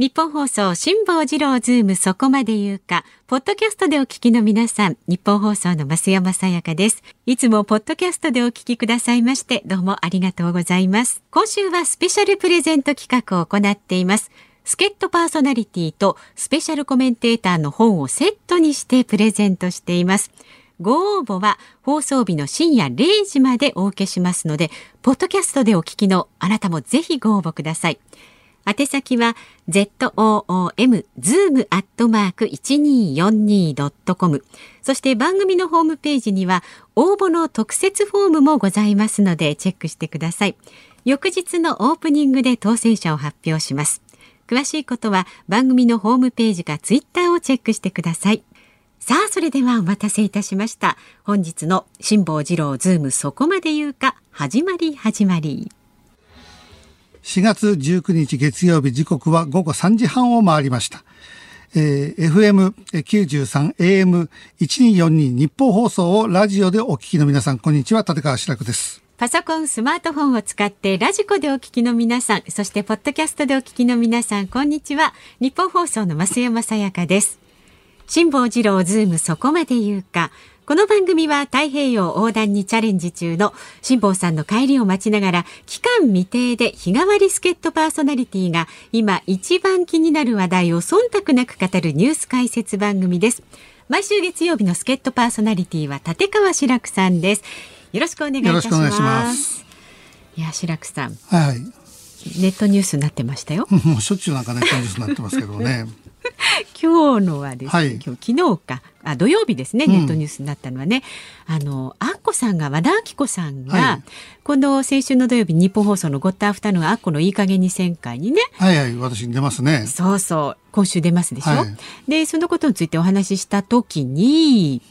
ニッポン放送辛坊治郎ズームそこまで言うか、ポッドキャストでお聞きの皆さん、ニッポン放送の増山さやかです。いつもポッドキャストでお聞きくださいまして、どうもありがとうございます。今週はスペシャルプレゼント企画を行っています。助っ人パーソナリティとスペシャルコメンテーターの本をセットにしてプレゼントしています。ご応募は放送日の深夜0時までお受けしますので、ポッドキャストでお聞きのあなたもぜひご応募ください。宛先は zoom zoom アットマーク 1242.com そして番組のホームページには応募の特設フォームもございますのでチェックしてください。翌日のオープニングで当選者を発表します。詳しいことは番組のホームページかツイッターをチェックしてください。さあそれではお待たせいたしました。本日の辛坊治郎ズームそこまで言うか。始まり始まり。4月19日月曜日時刻は午後3時半を回りました。えー、FM93 AM1242 ニッポン放送をラジオでお聞きの皆さん、こんにちは。立川志らくです。パソコン、スマートフォンを使ってラジコでお聞きの皆さん、そしてポッドキャストでお聞きの皆さん、こんにちは。ニッポン放送の増山さやかです。辛坊治郎ズームそこまで言うか。この番組は太平洋横断にチャレンジ中の辛坊さんの帰りを待ちながら期間未定で日替わり助っ人パーソナリティが今一番気になる話題を忖度なく語るニュース解説番組です。毎週月曜日の助っ人パーソナリティは立川志らくさんです。よろしくお願いいたします。いや志らくさん。はい。ネットニュースになってましたよ。もうしょっちゅうなんかネットニュースになってますけどね。今日のはですね、はい、今日昨日か。あ土曜日ですね、ネットニュースになったのはね、あのアッコさんが和田アキ子さんが、はい、この先週の土曜日日本放送のゴッドアフタヌーンアッコのいい加減に旋回にね。はいはい私に出ますね。そうそう今週出ますでしょ、はい、でそのことについてお話しした時に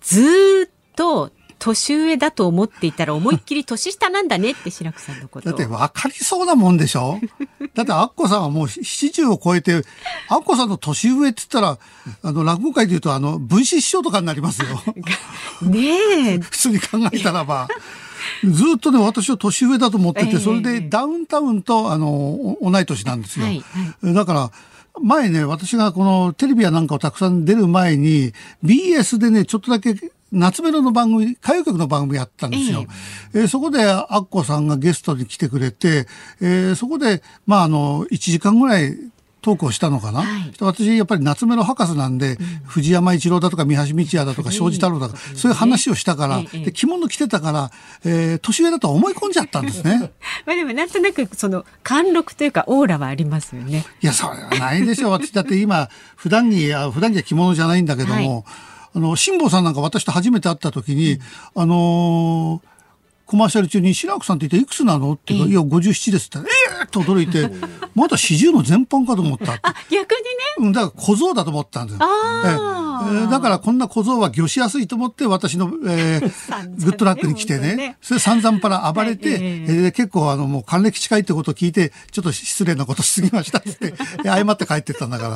ずっと年上だと思っていたら思いっきり年下なんだねって白くさんのこと。だって分かりそうなもんでしょ？だってアッコさんはもう70を超えて、アッコさんの年上って言ったら、あの落語界で言うとあの分子師匠とかになりますよ。ねえ。普通に考えたらば。ずっとね、私は年上だと思ってて、それでダウンタウンと、あの、同い年なんですよ。はいはい、だから、前ね、私がこのテレビやなんかをたくさん出る前に、BS でね、ちょっとだけ夏メロの番組、歌謡曲の番組やったんですよ。えー、えー、そこでアッコさんがゲストに来てくれて、えー、そこで、まあ、あの、1時間ぐらいトークをしたのかな、はい、私やっぱり夏目の博士なんで、うん、藤山一郎だとか三橋道也だとか庄司太郎だとか、そういう話をしたから、で着物着てたから、えー、年上だと思い込んじゃったんですね。まあでもなんとなくその貫禄というかオーラはありますよね。いやそれはないでしょう。私だって今普段着普段着は着物じゃないんだけども、はい、あの辛坊さんなんか私と初めて会った時に、うん、あのーコマーシャル中に「志らくさんって言っていくつなの?」って言うから「いや57です」って「ええー!」と驚いて まだ四十の全般かと思った。あ逆にね、うん、だから小僧だと思ったんですよ。ええ。だからこんな小僧は魚しやすいと思って私の、えー、グッドラックに来てね、ね、それ散々パラ暴れて、はい、えー、結構あのもう還暦近いってことを聞いてちょっと失礼なことしすぎましたって 謝って帰ってったんだか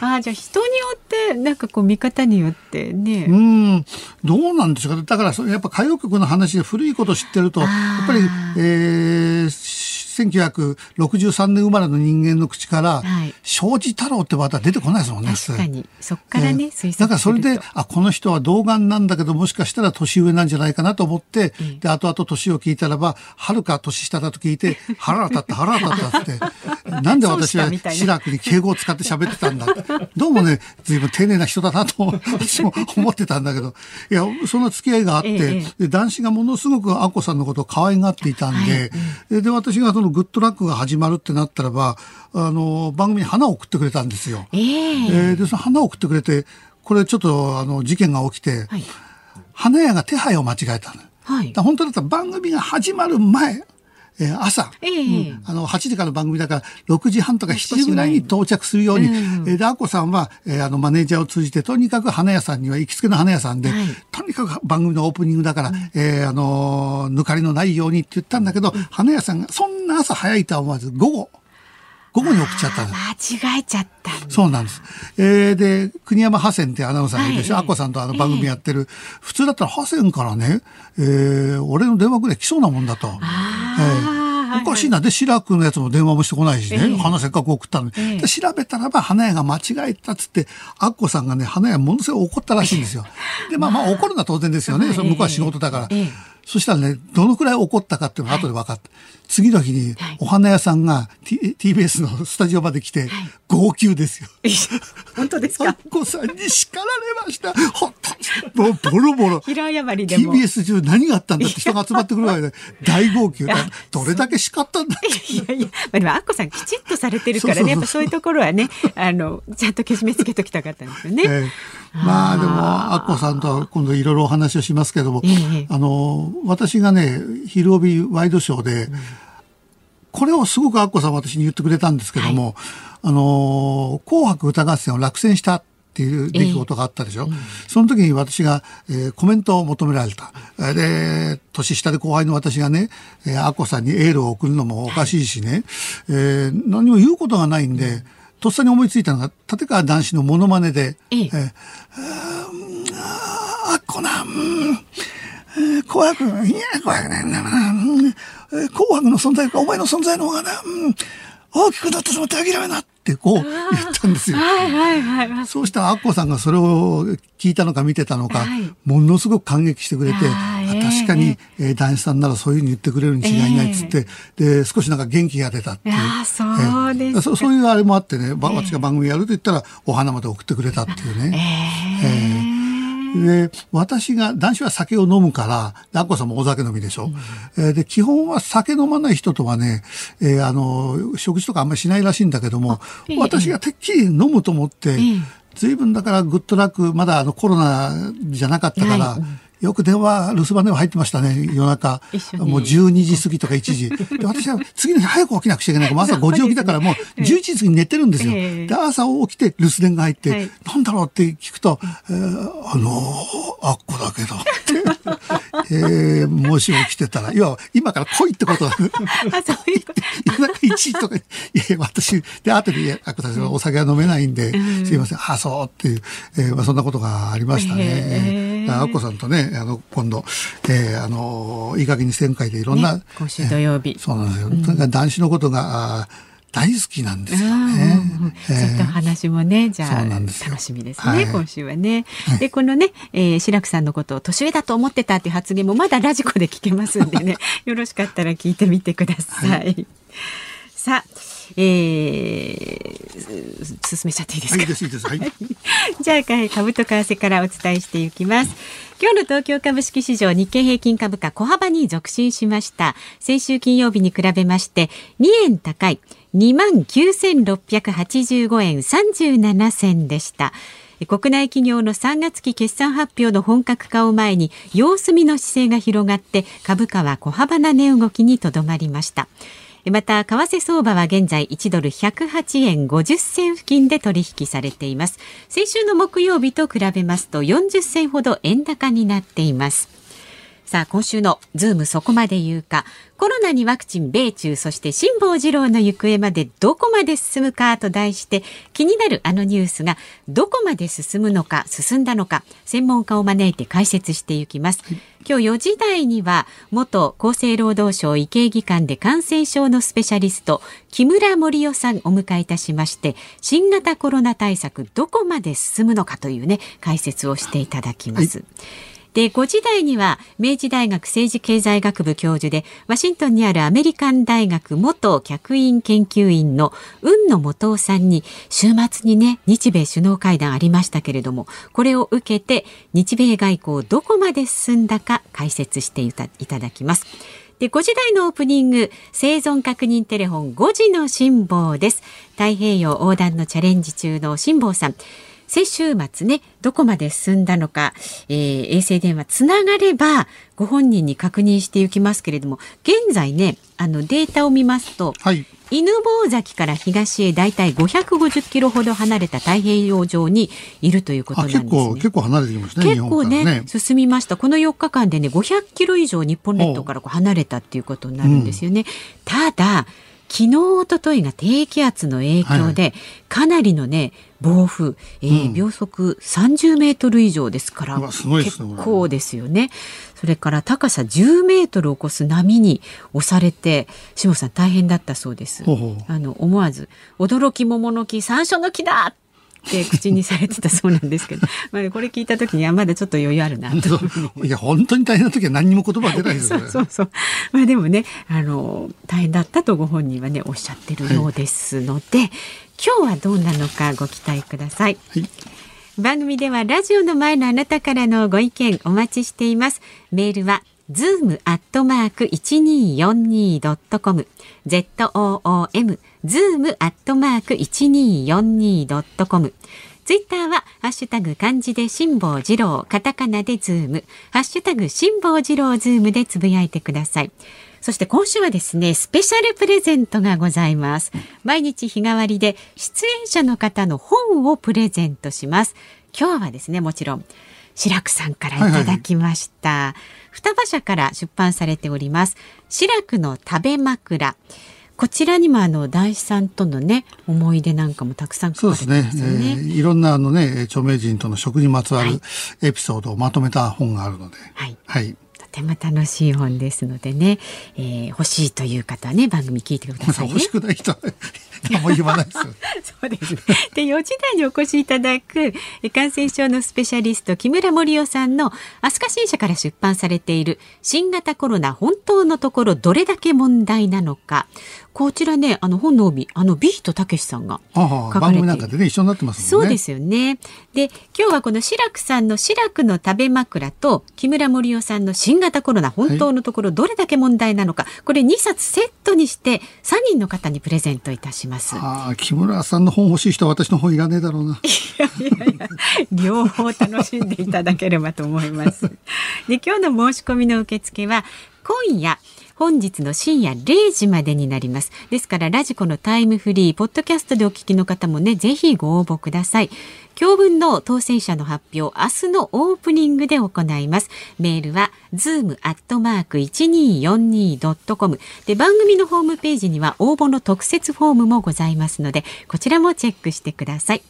ら。あじゃあ人によってなんかこう見方によってね。うん。どうなんですかだからそれやっぱ歌謡曲の話で古いこと知ってるとやっぱり、えー1963年生まれの人間の口から、はい、庄司太郎ってまた出てこないですもんね。確かに。そっからね、えー、だからそれで、あ、この人は童顔なんだけど、もしかしたら年上なんじゃないかなと思って、うん、で、後々年を聞いたらば、はるか年下だと聞いて、腹が立った腹が立ったって、なんで私は志らくに敬語を使って喋ってたんだどうもね、随分丁寧な人だなと、私も思ってたんだけど、いや、そんな付き合いがあって、ええ、で男子がものすごくアッコさんのことを可愛がっていたんで、はい、で、私がそのグッドラックが始まるってなったらば、あの、番組に花を送ってくれたんですよ。えー、えー、で、その花を送ってくれて、これちょっと、あの、事件が起きて、はい、花屋が手配を間違えたの。はい、本当だったら番組が始まる前、えー、朝、えー、うん、あの8時からの番組だから6時半とか7時ぐらいに到着するように、うん、えー、でアッコさんは、えー、あのマネージャーを通じてとにかく花屋さんには行きつけの花屋さんで、はい、とにかく番組のオープニングだから、うん、えー、あの抜かりのないようにって言ったんだけど、花屋さんがそんな朝早いとは思わず午後午後に送っちゃった間違えちゃったそうなんです。えー、で、国山ハセンってアナウンサーがいるでしょ？はい、アッコさんとあの番組やってる。えー、普通だったらハセンからね、えー、俺の電話くらい来そうなもんだと。えーおかしいな。で、志らくのやつも電話もしてこないしね。ええ花せっかく送ったのに。ええで、調べたらば、花屋が間違えたっつって、アッコさんがね、花屋ものすごい怒ったらしいんですよ。で、まあまあ怒るのは当然ですよね。それ向こうは仕事だから。ええそしたらね、どのくらい怒ったかっていうのが後で分かった。次の日にはい、お花屋さんが、T、TBS のスタジオまで来て、号泣ですよ。本当ですか？コさんに叱られました。本当に、もうボロボロ。平謝りでも。TBS 中何があったんだって人が集まってくるわけで、大号泣。どれだけ叱ったんだって。いやいや、まあ、でもアッコさんきちっとされてるからね、やっぱそういうところはね、あのちゃんとけじめつけときたかったんですよね。ええまあでも、アッコさんとは今度いろいろお話をしますけども、ええあの、私がね、昼帯ワイドショーで、これをすごくアッコさんは私に言ってくれたんですけども、あの、紅白歌合戦を落選したっていう出来事があったでしょ。その時に私が、えーコメントを求められた。えーで、年下で後輩の私がね、えーアッコさんにエールを送るのもおかしいしね、えー何も言うことがないんで、とっさに思いついたのが、立川談志のモノマネで、ええ。えーあっこな、うんえー紅白、いや、紅白なんだな、うんえー紅白の存在か、お前の存在の方がな、うん大きくなってしまって諦めなって、こう言ったんですよ。はいはいはいはい。そうしたらアッコさんがそれを聞いたのか見てたのか、はいものすごく感激してくれて、確かに、えー男子さんならそういうふうに言ってくれるに違いないっつって、で、少しなんか元気が出たっていう。あーそうですかええそそういうあれもあってね、ば私が番組やると言ったら、お花まで送ってくれたっていうね。ええで、私が、男子は酒を飲むから、でアッコさんもお酒飲みでしょ。えーで、基本は酒飲まない人とはね、えーあの、食事とかあんまりしないらしいんだけども、ええ私がてっきり飲むと思って、ええ随分だからグッドラック、まだあのコロナじゃなかったから、はいよく電話、留守番電話入ってましたね、夜中もう12時過ぎとか1時。で私は次の日早く起きなくちゃいけないから、朝5時起きだからもう11時過ぎに寝てるんですよ。ええで、朝起きて留守電が入って、はいなんだろうって聞くと、えーあのーあっこだけどって、えーもし起きてたら、要は今から来いってことだ。あ、そういうこと。夜中1時とかに、いや、私、で、後で、いや、あこたちはお酒は飲めないんで、すいません、あ、そうっていう、えーまあ、そんなことがありましたね。へーアッコさんとね、あの、今度、えーあの、いい加減に旋回でいろんな、ね今週土曜日。えーそうなんですよ。とにかく男子のことが、大好きなんですようんね。うん。うんちょっと話もね、じゃあ楽しみですね、はい。今週はね。はい。でこのね、えー、白くさんのことを年上だと思ってたっていう発言もまだラジコで聞けますんでね、よろしかったら聞いてみてください。さあ、えー、す進めちゃっていいですか？はい、いいです、いいです。はい。じゃあ株と為替からお伝えしていきます。今日の東京株式市場日経平均株価小幅に続伸しました。先週金曜日に比べまして2円高い29,685円37銭でした。国内企業の3月期決算発表の本格化を前に様子見の姿勢が広がって株価は小幅な値動きにとどまりました。また為替相場は現在1ドル108円50銭付近で取引されています。先週の木曜日と比べますと40銭ほど円高になっています。さあ今週のズームそこまで言うか。コロナにワクチン米中そして辛坊治郎の行方までどこまで進むかと題して気になるあのニュースがどこまで進むのか進んだのか専門家を招いて解説していきます、今日4時台には元厚生労働省医系技官で感染症のスペシャリスト木村盛夫さんお迎えいたしまして新型コロナ対策どこまで進むのかというね解説をしていただきます、で5時台には明治大学政治経済学部教授でワシントンにあるアメリカン大学元客員研究員の雲野元夫さんに週末にね日米首脳会談ありましたけれどもこれを受けて日米外交どこまで進んだか解説していただきます。で、5時台のオープニング、生存確認テレフォン5時の辛抱です。太平洋横断のチャレンジ中の辛抱さん。先週末ね、どこまで進んだのか、えー衛星電話つながれば、ご本人に確認していきますけれども、現在ね、あのデータを見ますと、はい。犬吠崎から東へだいたい550キロほど離れた太平洋上にいるということあ、なんですね。結構、結構離れてきましたね、日結構ねね。進みましたこの4日間でね500キロ以上日本列島からこう離れたっていうことになるんですよね。ただ昨日一昨日が低気圧の影響で、はい、かなりのね暴風、えー、うん、秒速30メートル以上ですから、結構ですよね。それから高さ10メートルを超す波に押されて、下さん大変だったそうです。あの思わず驚き桃の木、山椒の木だって口にされてたそうなんですけど、まあこれ聞いた時にはまだちょっと余裕あるなと。いや本当に大変な時は何にも言葉出ないですよそう そうそう。まあでもね、あの大変だったとご本人はねおっしゃってるようですので、はい、今日はどうなのかご期待ください。はい番組ではラジオの前のあなたからのご意見お待ちしています。メールはズームアットマーク一二四二ドットコム z o o m ズームアットマーク一二四二ドットコムツイッターは、ハッシュタグ漢字で辛坊治郎、カタカナでズーム、ハッシュタグ辛坊治郎ズームでつぶやいてください。そして今週はですね、スペシャルプレゼントがございます。毎日日替わりで出演者の方の本をプレゼントします。今日はですね、もちろん、白くさんからいただきました。はいはい、双葉社から出版されております。白くの食べ枕。こちらにもあの大師さんとのね思い出なんかもたくさん書かれてますよね。そうですね、えー、いろんなあのね著名人との食にまつわるエピソードをまとめた本があるので、はい、はい、とても楽しい本ですのでね、えー、欲しいという方はね番組聞いてください、ね、欲しくない人は何も言わないです そうです。で、4時台にお越しいただく感染症のスペシャリスト木村盛夫さんの飛鳥新社から出版されている新型コロナ本当のところどれだけ問題なのか。こちらね、あの本の帯、あのビートたけしさんが書かれて番組なんかでね、一緒になってます、ね、そうですよね。で、今日はこの志らくさんの志らくの食べ枕と木村盛夫さんの新型コロナ本当のところどれだけ問題なのか、はい、これ2冊セットにして3人の方にプレゼントいたします。ああ、木村さんの本欲しい人は私の本いらねえだろうな。いやいやいや、両方楽しんでいただければと思います。で、今日の申し込みの受付は今夜本日の深夜0時までになります。ですから、ラジコのタイムフリー、ポッドキャストでお聞きの方もね、ぜひご応募ください。今日分の当選者の発表、明日のオープニングで行います。メールは、zoom.1242.com で、番組のホームページには応募の特設フォームもございますので、こちらもチェックしてください。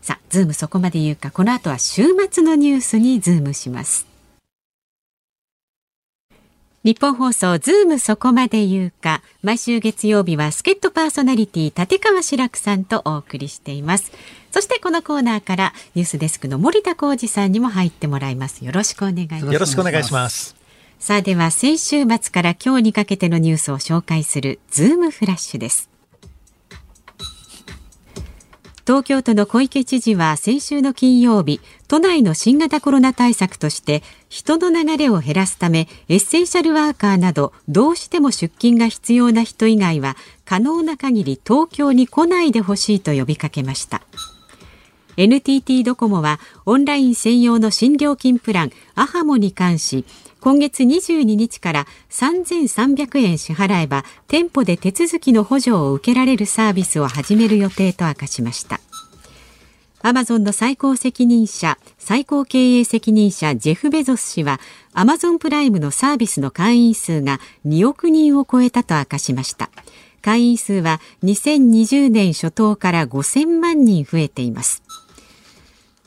さあ、ズームそこまで言うか、この後は週末のニュースにズームします。ニッポン放送ズームそこまで言うか。毎週月曜日は助っ人パーソナリティ立川志らくさんとお送りしています。そしてこのコーナーからニュースデスクの森田耕次さんにも入ってもらいます。よろしくお願いします。よろしくお願いします。さあでは先週末から今日にかけてのニュースを紹介するズームフラッシュです東京都の小池知事は先週の金曜日都内の新型コロナ対策として人の流れを減らすためエッセンシャルワーカーなどどうしても出勤が必要な人以外は可能な限り東京に来ないでほしいと呼びかけました。NTT ドコモはオンライン専用の新料金プランアハモに関し今月22日から3300円支払えば店舗で手続きの補助を受けられるサービスを始める予定と明かしました。アマゾンの最高責任者最高経営責任者ジェフ・ベゾス氏はアマゾンプライムのサービスの会員数が2億人を超えたと明かしました。会員数は2020年初頭から5000万人増えています。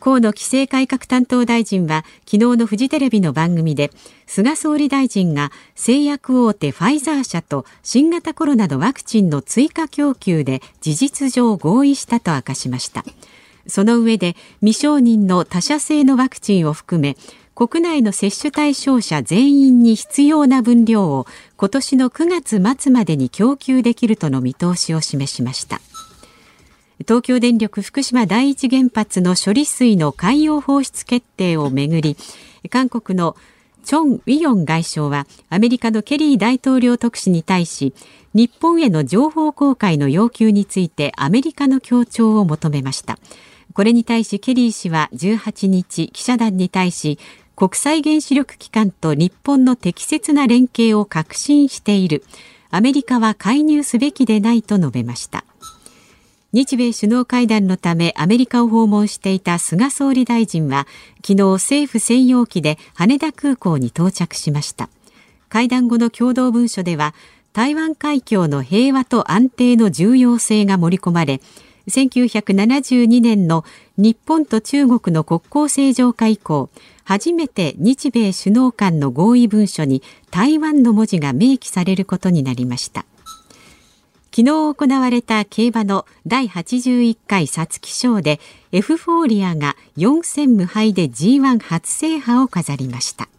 河野規制改革担当大臣は昨日のフジテレビの番組で菅総理大臣が製薬大手ファイザー社と新型コロナのワクチンの追加供給で事実上合意したと明かしました。その上で未承認の他社製のワクチンを含め国内の接種対象者全員に必要な分量を今年の9月末までに供給できるとの見通しを示しました。東京電力福島第一原発の処理水の海洋放出決定をめぐり韓国のチョン・ウィヨン外相はアメリカのケリー大統領特使に対し日本への情報公開の要求についてアメリカの協調を求めました。これに対しケリー氏は18日記者団に対し国際原子力機関と日本の適切な連携を確信している。アメリカは介入すべきでないと述べました。日米首脳会談のためアメリカを訪問していた菅総理大臣は昨日政府専用機で羽田空港に到着しました。会談後の共同文書では台湾海峡の平和と安定の重要性が盛り込まれ1972年の日本と中国の国交正常化以降初めて日米首脳間の合意文書に台湾の文字が明記されることになりました。昨日行われた競馬の第81回皐月賞でエフフォーリアが4戦無敗で G1 初制覇を飾りました。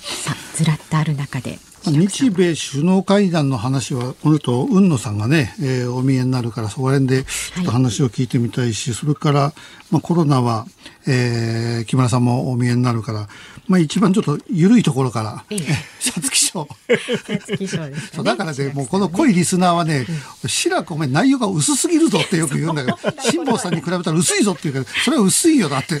さあずらっとある中で日米首脳会談の話は、この後、雲野さんがね、えー、お見えになるから、そこら辺でちょっと話を聞いてみたいし、はい、それから、まあ、コロナは、えー、木村さんもお見えになるから、まあ、一番ちょっと緩いところから、皐月賞。皐月賞です、ね、だからね、もうこの濃いリスナーはね、白くお前内容が薄すぎるぞってよく言うんだけど、辛坊さんに比べたら薄いぞって言うけど、それは薄いよ、だって。だ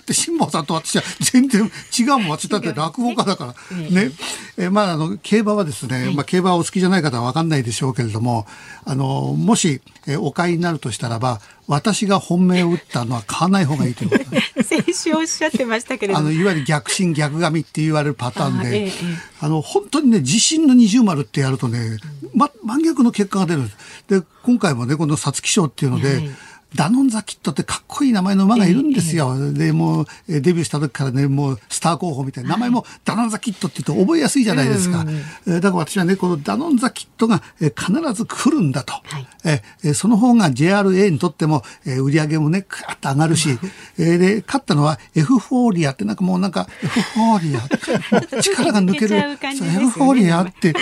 って辛坊さんと私は全然違うもん。私だって落語家だから。ね。えまあ、あの、競馬はですね、まあ、競馬お好きじゃない方はわかんないでしょうけれども、あの、もし、えお買いになるとしたらば、私が本命を打ったのは買わない方がいいということ 先週おっしゃってましたけれどあのいわゆる逆進逆神って言われるパターンであ、の本当にね地震の二重丸ってやるとね、ま、真逆の結果が出るでで今回もねこの皐月賞っていうので、ダノンザキットってかっこいい名前の馬がいるんですよ。えで、もう、デビューした時からね、もうスター候補みたいな、名前もダノンザキットって言うと覚えやすいじゃないですか。えだから私はね、このダノンザキットが必ず来るんだと。はい、えその方が JRA にとっても、え売り上げもね、クワッと上がるし、えで、勝ったのはエフフォーリアってなんかもうなんか、エフフォーリア、力が抜ける、ね、エフフォーリアって、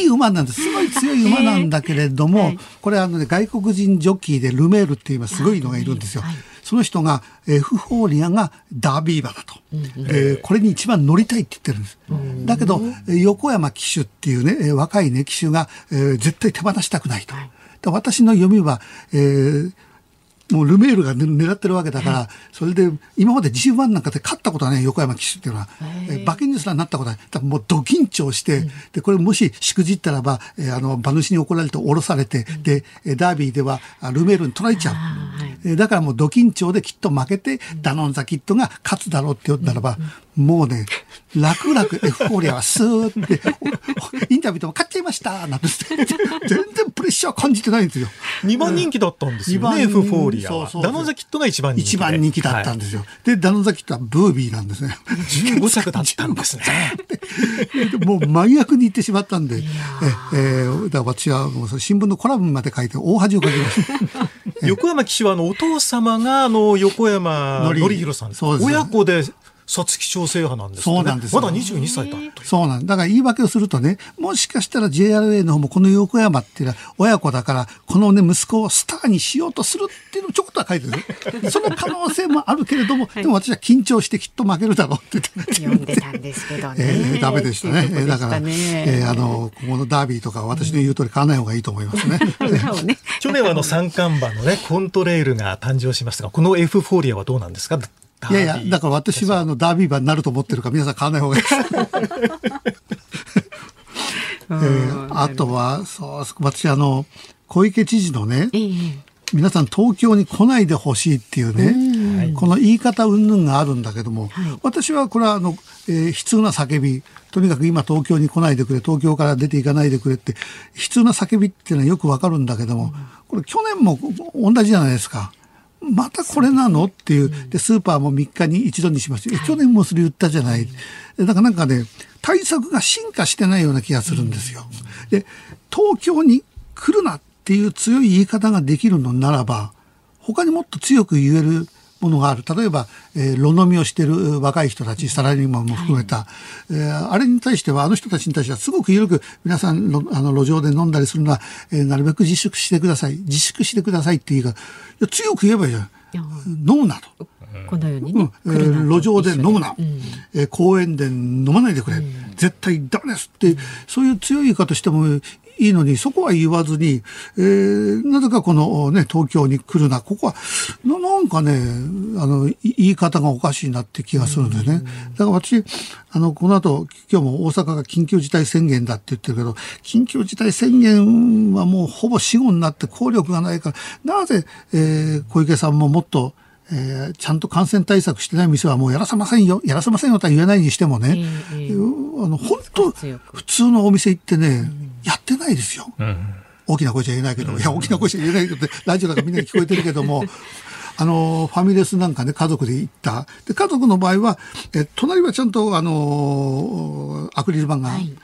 いい馬なんです。すごい強い馬なんだけれども、は い、これあのね、外国人ジョッキーでルメールって今すごいのがいるんですよ。はい、その人がエフフォーリアがダービー馬だと、うん、えー、これに一番乗りたいって言ってるんです。だけど横山騎手っていうね若いね騎手が、えー、絶対手放したくないと。私の読みは、えー、もうルメールが狙ってるわけだから、それで今まで G1 なんかで勝ったことはね横山騎手っていうのは、え馬券にすらなったことはない。もうド緊張して、でこれもししくじったらば、えー、あの馬主に怒られて降ろされて、でダービーではルメールに取られちゃう、えだからもうド緊張できっと負けて、ダノンザキットが勝つだろうって言ったらば、もうね楽々エフフォーリアはスーって インタビューでも勝っちゃいましたなんて全然プレッシャー感じてないんですよ。2番人気だったんですよね、エフフォーリアは。ダノンザキットが一番人気。一番人気だったんですよ。はい、で、ダノンザキットはブービーなんですね。15着だったんですね。もう真逆に言ってしまったんで、え、えー、だから私はもう新聞のコラムまで書いて大恥をかきました。横山騎手はあのお父様があの横山典弘さんです。親子で皐月賞制覇なんです、ね、そうなんですまだ22歳だそうなんだ。から言い訳をするとねもしかしたら JRA の方もこの横山っていうのは親子だからこのね息子をスターにしようとするっていうのをちょこっとは書いてる。その可能性もあるけれども、はい、でも私は緊張してきっと負けるだろうって読んでたんですけどね、えー、ダメでしたね、ね、だから、えー、あのここのダービーとか私の言う通り買わない方がいいと思いますね。去年はあの三冠馬のねコントレールが誕生しましたがこのエフフォーリアはどうなんですか？いやいや、だから私はあのダービー馬になると思ってるから皆さん買わない方がいい。で す。えー、あとは、そう、私あの、小池知事のね、えー、皆さん東京に来ないでほしいっていうね、この言い方云々があるんだけども、はい、私はこれはあの、えー、悲痛な叫び、とにかく今東京に来ないでくれ、東京から出ていかないでくれって、悲痛な叫びっていうのはよくわかるんだけども、これ去年も同じじゃないですか。またこれなの？っていう。で、スーパーも3日に一度にしました。去年もそれ言ったじゃない。だからなんかね、対策が進化してないような気がするんですよ。で、東京に来るなっていう強い言い方ができるのならば、他にもっと強く言えるものがある。例えば、えー、路飲みをしている若い人たちサラリーマンも含めた、はい、えー、あれに対してはあの人たちに対してはすごく緩く皆さんのあの路上で飲んだりするのは、えー、なるべく自粛してください。自粛してくださいっていうか強く言えばいいじゃん。飲むなと。このようにね、うん、えー、路上で飲むな、うん、えー、公園で飲まないでくれ、うん、絶対ダメですって、そういう強い言い方してもいいのに、そこは言わずに、えー、なぜかこのね、東京に来るな、ここは、ななんかね、あの、言い方がおかしいなって気がするんでね。だから私、あの、この後、今日も大阪が緊急事態宣言だって言ってるけど、緊急事態宣言はもうほぼ死後になって効力がないから、なぜ、えー、小池さんももっと、えー、ちゃんと感染対策してない店はもうやらせませんよ、やらせませんよとは言えないにしてもね、えー、あの本当、普通のお店行ってね、うん、やってないですよ。うん、大きな声じゃ言えないけど、いや、大きな声じゃ言えないけど、ラジオなんかみんな聞こえてるけども、あの、ファミレスなんかね、家族で行った。で、家族の場合は、え、隣はちゃんと、あの、アクリル板が、はい、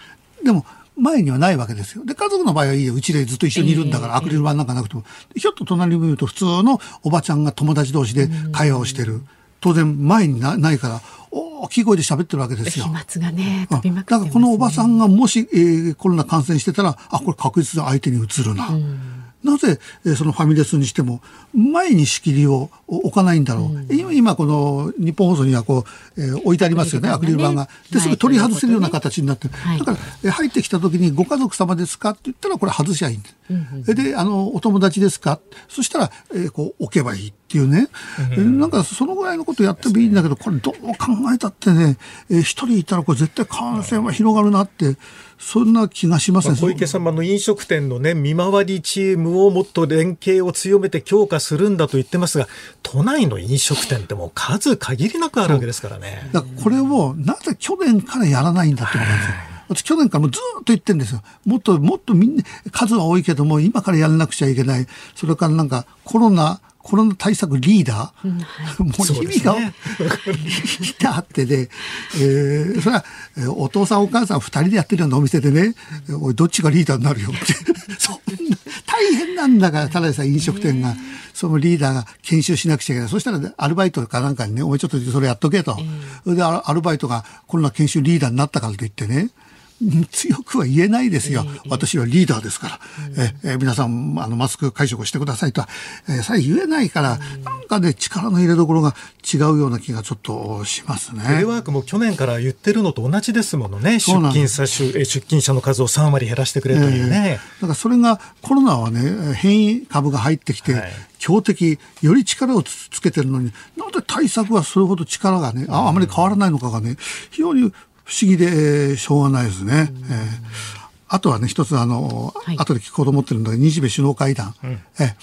でも、前にはないわけですよ。で、家族の場合はいいよ。うちでずっと一緒にいるんだから、アクリル板なんかなくても。ひょっと隣に見ると、普通のおばちゃんが友達同士で会話をしてる。当然、前になないから、大きい声で喋ってるわけですよ。飛沫がね、飛びまくね、だからこのおばさんがもし、えー、コロナ感染してたら、あ、これ確実に相手に移るな。うんなぜ、えそのファミレスにしても前に仕切りを置かないんだろう、うん、今この日本放送にはこう、えー、置いてありますよねアクリル板が。ですぐ取り外せるような形になってる、だから、え入ってきた時に「ご家族様ですか?」って言ったらこれ外しゃいいんで、うん、であの「お友達ですか?」そしたら、えー、こう置けばいいっていうね、うん、なんかそのぐらいのことやってもいいんだけどこれどう考えたってね一、えー、人いたらこれ絶対感染は広がるなって。そんな気がします、ね、小池様の飲食店のね、見回りチームをもっと連携を強めて強化するんだと言ってますが、都内の飲食店ってもう数限りなくあるわけですからね。だからこれをなぜ去年からやらないんだってことなんですよ。私去年からもずっと言ってるんですよ。もっともっとみんな数は多いけども今からやらなくちゃいけない。それからなんかコロナコロナ対策リーダー、うんはい、もう意味が、ね、リーダーってね、えー、それは、えー、お父さんお母さん二人でやってるようなお店でね、おいどっちがリーダーになるよって、そんな大変なんだから、ただでさ飲食店が、そのリーダーが研修しなくちゃいけない。そしたら、ね、アルバイトかなんかにね、お前ちょっとそれやっとけと。それでアルバイトがコロナ研修リーダーになったからと言ってね、強くは言えないですよ。私はリーダーですから。ええ皆さん、あの、マスク解除してくださいとは、えー、さえ言えないから、なんかね、力の入れどころが違うような気がちょっとしますね。テレワークも去年から言ってるのと同じですものね。出勤者、出勤者の数を3割減らしてくれというね。えー、だからそれが、コロナはね、変異株が入ってきて、はい強敵、より力をつけてるのに、なんで対策はそれほど力がね、ああまり変わらないのかがね、非常に不思議でしょうがないですね。えーあとはね、一つあの、はい、後で聞こうと思ってるんだけど、日米首脳会談。うん、え、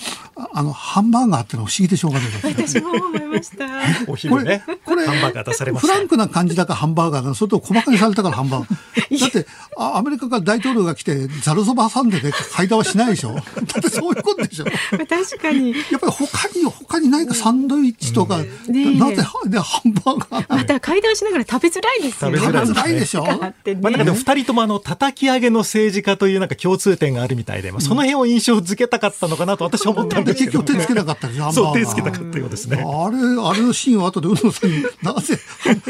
あの、ハンバーガーってのは不思議でしょうがない私も思いました。お昼ね、これ、ハンバーガー出されまフランクな感じだからハンバーガーだ。それと小馬鹿にされたからハンバーガー。だってあ、アメリカから大統領が来て、ざるそば挟んでね、会談はしないでしょ。だってそういうことでしょ。確かに。やっぱり他に、他に何かサンドイッチとか、うん、なぜ、で、ハンバーガーまた会談しながら食べづらいですよね。食べづらいでしょ？まあ、なんかでも二人ともあの、叩き上げの政治家というなんか共通点があるみたいで、まあ、その辺を印象づけたかったのかなと私は思ったんですけど、ね、結局手つけなかったですそう、手つけたかったようですね。あれ、あれのシーンは後で、うのさんに、なぜ、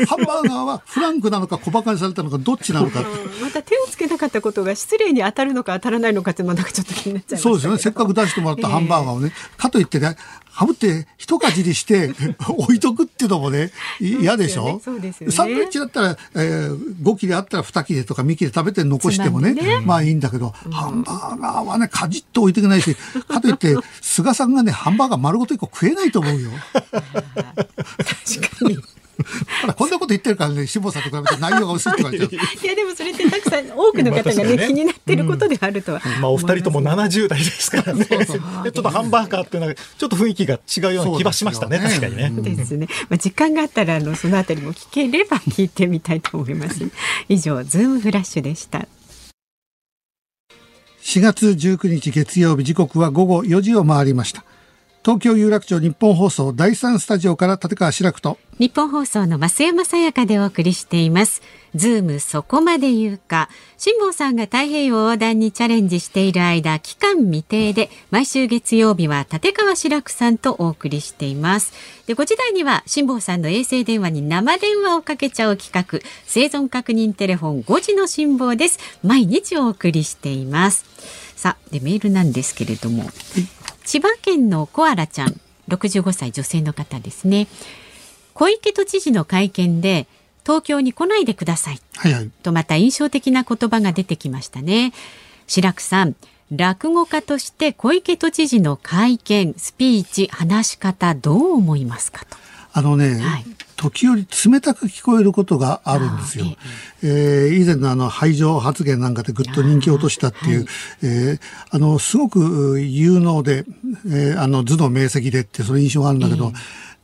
ハンバーガーはフランクなのか小馬鹿にされたのか、どっちなのか。また手をつけなかったことが失礼に当たるのか当たらないのかって、まあ、なんかちょっと気になっちゃいまそうですよね。せっかく出してもらったハンバーガーをね、えー、かといってね、ハムって一かじりして 置いとくっていうのもね、嫌でしょ？そうですよね。サンドイッチだったら、えー、5切れあったら2切れとか2切れ食べて残してもね、ねまあいいんだけど、うん、ハンバーガーはね、かじっと置いていけないし、かといって、菅さんがね、ハンバーガー丸ごと1個食えないと思うよ。確かに。こんなこと言ってるからね、辛坊さんと比べて内容が薄いって言われていや、でもそれってたくさん、多くの方がね、気になってることであるとは、まあ、お二人とも70代ですからね。そうそうちょっとハンバーガーっていうのは、ちょっと雰囲気が違うような気はしましたね、確かにね。ですね。まあ、時間があったら、あの、そのあたりも聞ければ聞いてみたいと思います。以上、ズームフラッシュでした。4月19日月曜日時刻は午後4時を回りました。東京有楽町日本放送第三スタジオから立川志らくと。日本放送の増山さやかでお送りしています。ズームそこまで言うか。辛坊さんが太平洋横断にチャレンジしている間期間未定で毎週月曜日は立川志らくさんとお送りしています。で5時台には辛坊さんの衛星電話に生電話をかけちゃう企画生存確認テレフォン5時の辛坊です。毎日お送りしています。さあでメールなんですけれども、千葉県のコアラちゃん65歳女性の方ですね。小池都知事の会見で東京に来ないでください、はいはい、とまた印象的な言葉が出てきましたね。白くさん落語家として小池都知事の会見スピーチ話し方どう思いますかと。あのね、はい、時折冷たく聞こえることがあるんですよ。えー、以前のあの排除発言なんかでぐっと人気を落としたっていう、はい、えー、あのすごく有能で、えー、あの頭脳明晰でってその印象があるんだけど、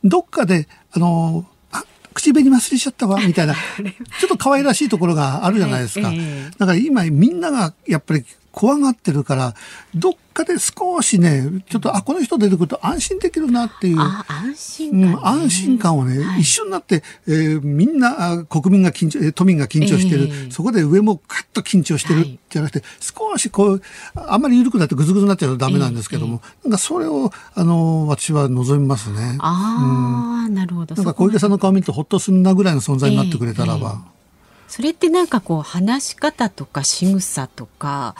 どっかで、あの、あ、口紅忘れちゃったわ、みたいな、ちょっと可愛らしいところがあるじゃないですか。だから今みんながやっぱり怖がってるから、どっかで少しね、ちょっと、あ、この人出てくると安心できるなっていう。あ、安心感、ね。うん、安心感をね、はい。一緒になって、えーみんなあ国民が緊張、えー都民が緊張してる、ええ。そこで上もカッと緊張してる、はい。じゃなくて、少しこう、あんまり緩くなってグズグズになっちゃうとダメなんですけども、なんかそれを、あの、私は望みますね。ああ、なるほど。なんか小池さんの顔見るとほっとするなぐらいの存在になってくれたらええば。それってなんかこう話し方とか仕草とか、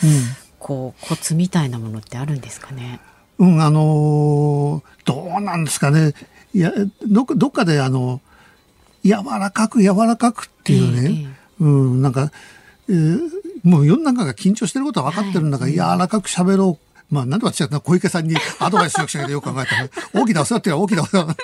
こうコツみたいなものってあるんですかね？うん、あのーどうなんですかね。いや、どっかどっかであの、柔らかく柔らかくっていうね、ええうん、なんか、えーもう世の中が緊張してることは分かってるんだから、柔らかく喋ろう。まあ、なんで私は小池さんにアドバイスしなくちゃいけないよく考えたら、大きなお世話っていうのは大きなお世話。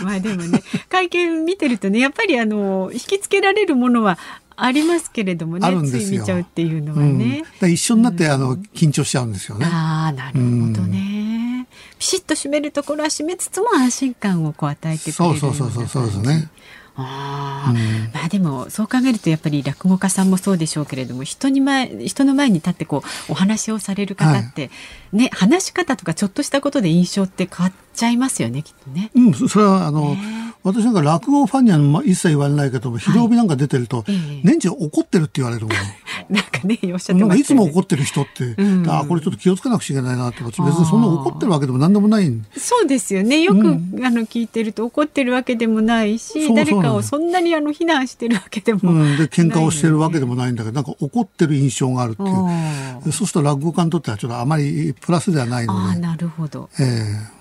まあでもね会見見てるとねやっぱりあの引きつけられるものはありますけれどもねつい見ちゃうっていうのはうん、ねだ。から一緒になって、あの、緊張しちゃうんですよね。ああなるほどね。ピシッと締めるところは締めつつも安心感をこう与えてくれるそうそうそうそうそうですね。ああ、うんまあでもそう考えるとやっぱり落語家さんもそうでしょうけれども人に前人の前に立ってこうお話をされる方って、ね話し方とかちょっとしたことで印象って変わっちゃいますよねきっとね。うん、そそれはあの、ね。私なんか落語ファンにはまあ一切言われないけども、昼帯なんか出てると、ええ。年中怒ってるって言われるもん。なんかねおっしゃってましたよね。つも怒ってる人って、うん。あこれちょっと気をつけなくちゃいけないなって、私別にそんな怒ってるわけでも何でもないん。そうですよね。よく、うん。あの聞いてると怒ってるわけでもないし誰かをそんなにあの非難してるわけでも、うん、で、喧嘩をしてるわけでもないんだけど、なんか怒ってる印象があるっていう。そうすると落語家にとってはちょっとあまりプラスではないあので、あなるほど。え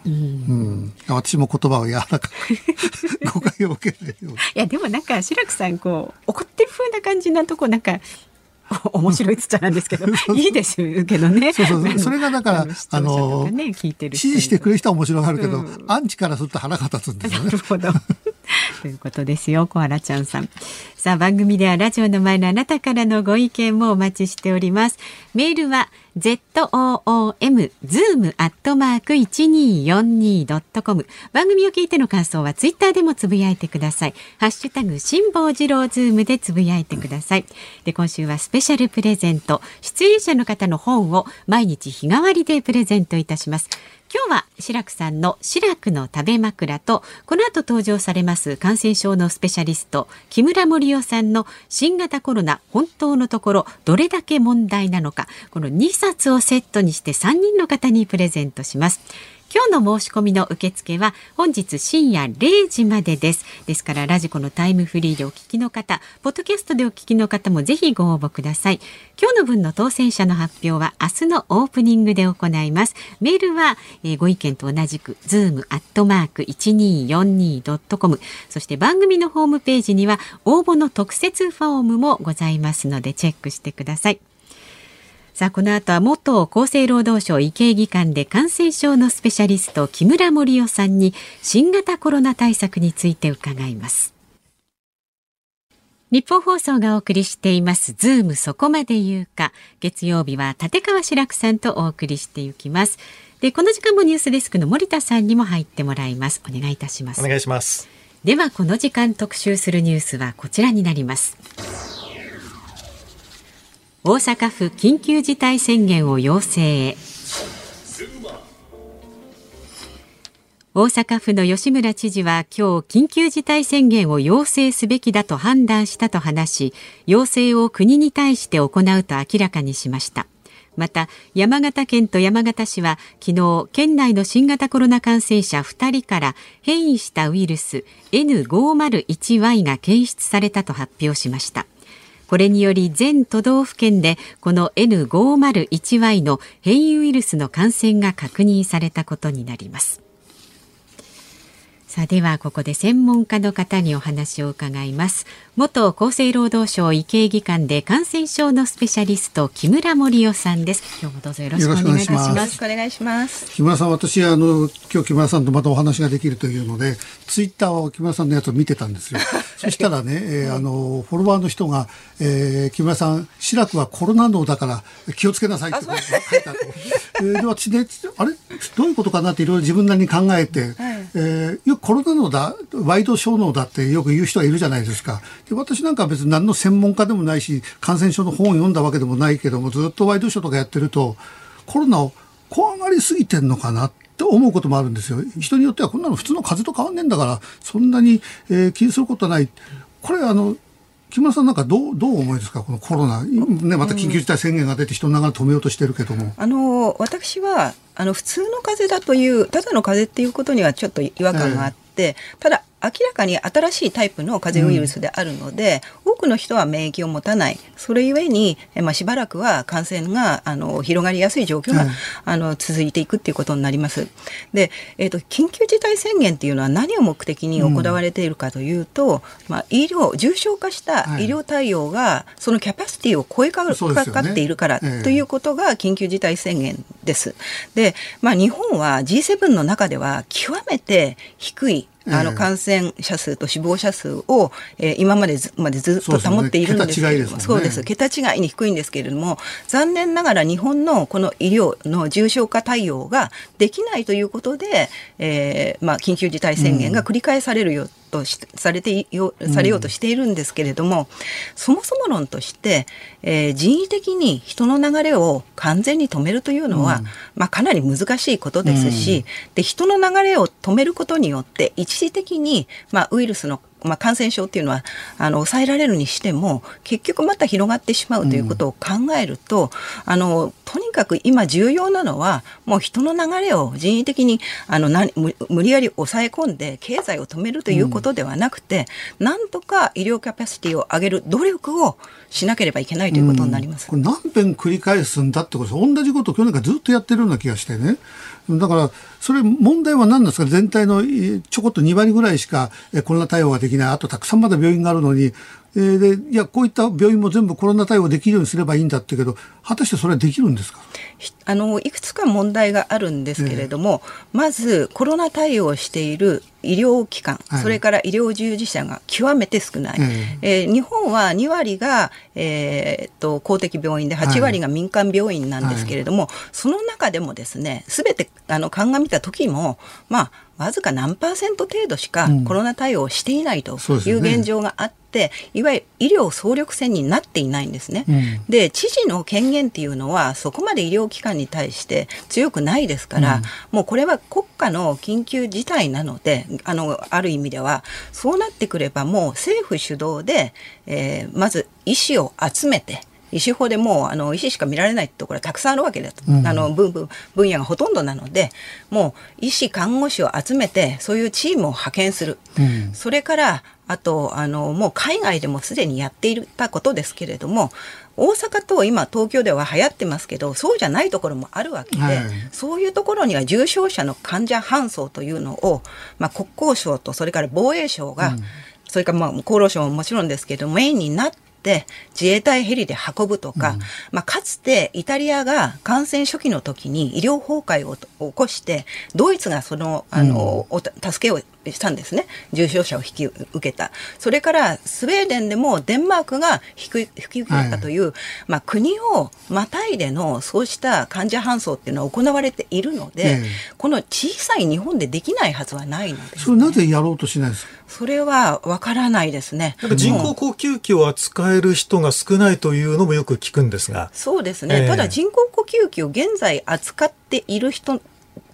うんえうん、私も言葉を柔らかく 誤解を受けないように。いやでもなんか志らくさんこう怒ってる風な感じなとこなんか お面白いっつっちゃなんですけどいいですけどね。そうそうそ れがだからあのね聞いてる支持してくれる人は面白がるけど、うんアンチからすると腹が立つんですよねなる。ほど。ということですよ、コアラちゃんさん。さあ、番組ではラジオの前のあなたからのご意見もお待ちしております。メールは z o o m zoom アットマーク 1242.com。番組を聞いての感想はツイッターでもつぶやいてください。ハッシュタグ辛坊治郎ズームでつぶやいてください。で、今週はスペシャルプレゼント、出演者の方の本を毎日日替わりでプレゼントいたします。今日は志らくさんの志らくの食べ枕とこの後登場されます感染症のスペシャリスト木村盛夫さんの新型コロナ本当のところどれだけ問題なのかこの2冊をセットにして3人の方にプレゼントします。今日の申し込みの受付は本日深夜0時までです。ですからラジコのタイムフリーでお聞きの方、ポッドキャストでお聞きの方もぜひご応募ください。今日の分の当選者の発表は明日のオープニングで行います。メールは、えーご意見と同じく zoom アットマーク 1242.com そして番組のホームページには応募の特設フォームもございますのでチェックしてください。さあこの後は元厚生労働省医系技官で感染症のスペシャリスト木村盛夫さんに新型コロナ対策について伺います。日本放送がお送りしていますズームそこまで言うか月曜日は立川志らくさんとお送りしていきます。でこの時間もニュースデスクの森田さんにも入ってもらいます。お願いいたします。お願いします。ではこの時間特集するニュースはこちらになります大阪府緊急事態宣言を要請へ。大阪府の吉村知事は今日緊急事態宣言を要請すべきだと判断したと話し要請を国に対して行うと明らかにしました。また山形県と山形市は昨日県内の新型コロナ感染者2人から変異したウイルス N501Y が検出されたと発表しました。これにより全都道府県でこの N501Y の変異ウイルスの感染が確認されたことになります。さあではここで専門家の方にお話を伺います。元厚生労働省医系技官で感染症のスペシャリスト木村盛夫さんです。今日もどうぞよろしくお願いいたしよろしくお願いしまますすお願いします。木村さん、私、あの、今日木村さんとまたお話ができるというので、ツイッターを木村さんのやつを見てたんですよ。そしたらね、えーあの、フォロワーの人が、えー木村さん、志らくはコロナ脳だから気をつけなさいって書いてあって、えーで、私ね、あれどういうことかなっていろいろ自分なりに考えて、ええー、よくコロナのだ、ワイドショーのだってよく言う人がいるじゃないですか。で私なんか別に何の専門家でもないし、感染症の本を読んだわけでもないけども、ずっとワイドショーとかやってると、コロナを怖がりすぎてんのかなって思うこともあるんですよ。人によってはこんなの普通の風邪と変わんねえんだから、そんなに、えー、気にすることはない。これあの、木村さんなんかどうどう思いですか？このコロナ、ね、また緊急事態宣言が出て人の流れ止めようとしてるけども。あの私はあの普通の風邪だというただの風邪っていうことにはちょっと違和感があって、えー、ただ明らかに新しいタイプの風邪ウイルスであるので、うん、多くの人は免疫を持たない。それゆえに、えまあ、しばらくは感染があの広がりやすい状況が、うん、あの続いていくっていうことになります。で、えっ、ー、と、緊急事態宣言っていうのは何を目的に行われているかというと、うん、まあ、医療、重症化した医療対応が、そのキャパシティを超えかかっているから、ということが緊急事態宣言です。で、まあ、日本は G7 の中では極めて低いあの感染者数と死亡者数を、えー、今までずまでずっと保っているんですけれども、そうです、桁違いに低いんですけれども、残念ながら日本のこの医療の重症化対応ができないということで、えーまあ、緊急事態宣言が繰り返されるよとされてよされようとしているんですけれども、うん、そもそも論として、えー、人為的に人の流れを完全に止めるというのは、うん、まあ、かなり難しいことですし、うん、で人の流れを止めることによって一時的に、まあ、ウイルスのまあ、感染症っていうのはあの抑えられるにしても結局また広がってしまうということを考えると、うん、あのとにかく今重要なのはもう人の流れを人為的にあの何無理やり抑え込んで経済を止めるということではなくて、うん、なんとか医療キャパシティを上げる努力をしなければいけないということになります。うん、これ何遍繰り返すんだってこと同じことを去年からずっとやってるような気がしてね。だから、それ問題は何なんですか？全体のちょこっと2割ぐらいしかコロナ対応ができない。あとたくさんまだ病院があるのに、えー、でいやこういった病院も全部コロナ対応できるようにすればいいんだってけど果たしてそれはできるんですか？あのいくつか問題があるんですけれども、えー、まずコロナ対応をしている医療機関、はい、それから医療従事者が極めて少ない、えー、えー、日本は2割が、えー、っと公的病院で8割が民間病院なんですけれども、はい、その中でもですね全てあの鑑みた時もまあわずか何パーセント程度しかコロナ対応をしていないという現状があって、うん、いわゆる医療総力戦になっていないんですね。うん、で知事の権限っていうのはそこまで医療機関に対して強くないですから、うん、もうこれは国家の緊急事態なのであのある意味ではそうなってくればもう政府主導で、えー、まず医師を集めて医師法でもうあの医師しか見られないところたくさんあるわけだと、うん、あの分分分野がほとんどなのでもう医師看護師を集めてそういうチームを派遣する、うん、それからあとあのもう海外でもすでにやっていたことですけれども大阪と今東京では流行ってますけどそうじゃないところもあるわけで、はい、そういうところには重症者の患者搬送というのを、まあ、国交省とそれから防衛省が、うん、それからまあ厚労省ももちろんですけどメインになってって自衛隊ヘリで運ぶとか、うん、まあ、かつてイタリアが感染初期の時に医療崩壊を起こしてドイツがそのあの、うん、助けをしたんですね。重症者を引き受けた。それからスウェーデンでもデンマークが引き受けたという、はい、まあ、国をまたいでのそうした患者搬送っていうのは行われているので、えこの小さい日本でできないはずはないので、ね、それなぜやろうとしないですか？それはわからないですね。人工呼吸器を扱える人が少ないというのもよく聞くんですが。そうですね。えー、ただ人工呼吸器を現在扱っている人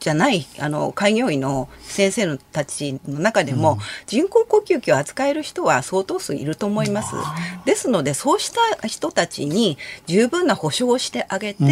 じゃないあの開業医の先生たちの中でも、うん、人工呼吸器を扱える人は相当数いると思います。ですのでそうした人たちに十分な保障をしてあげて、う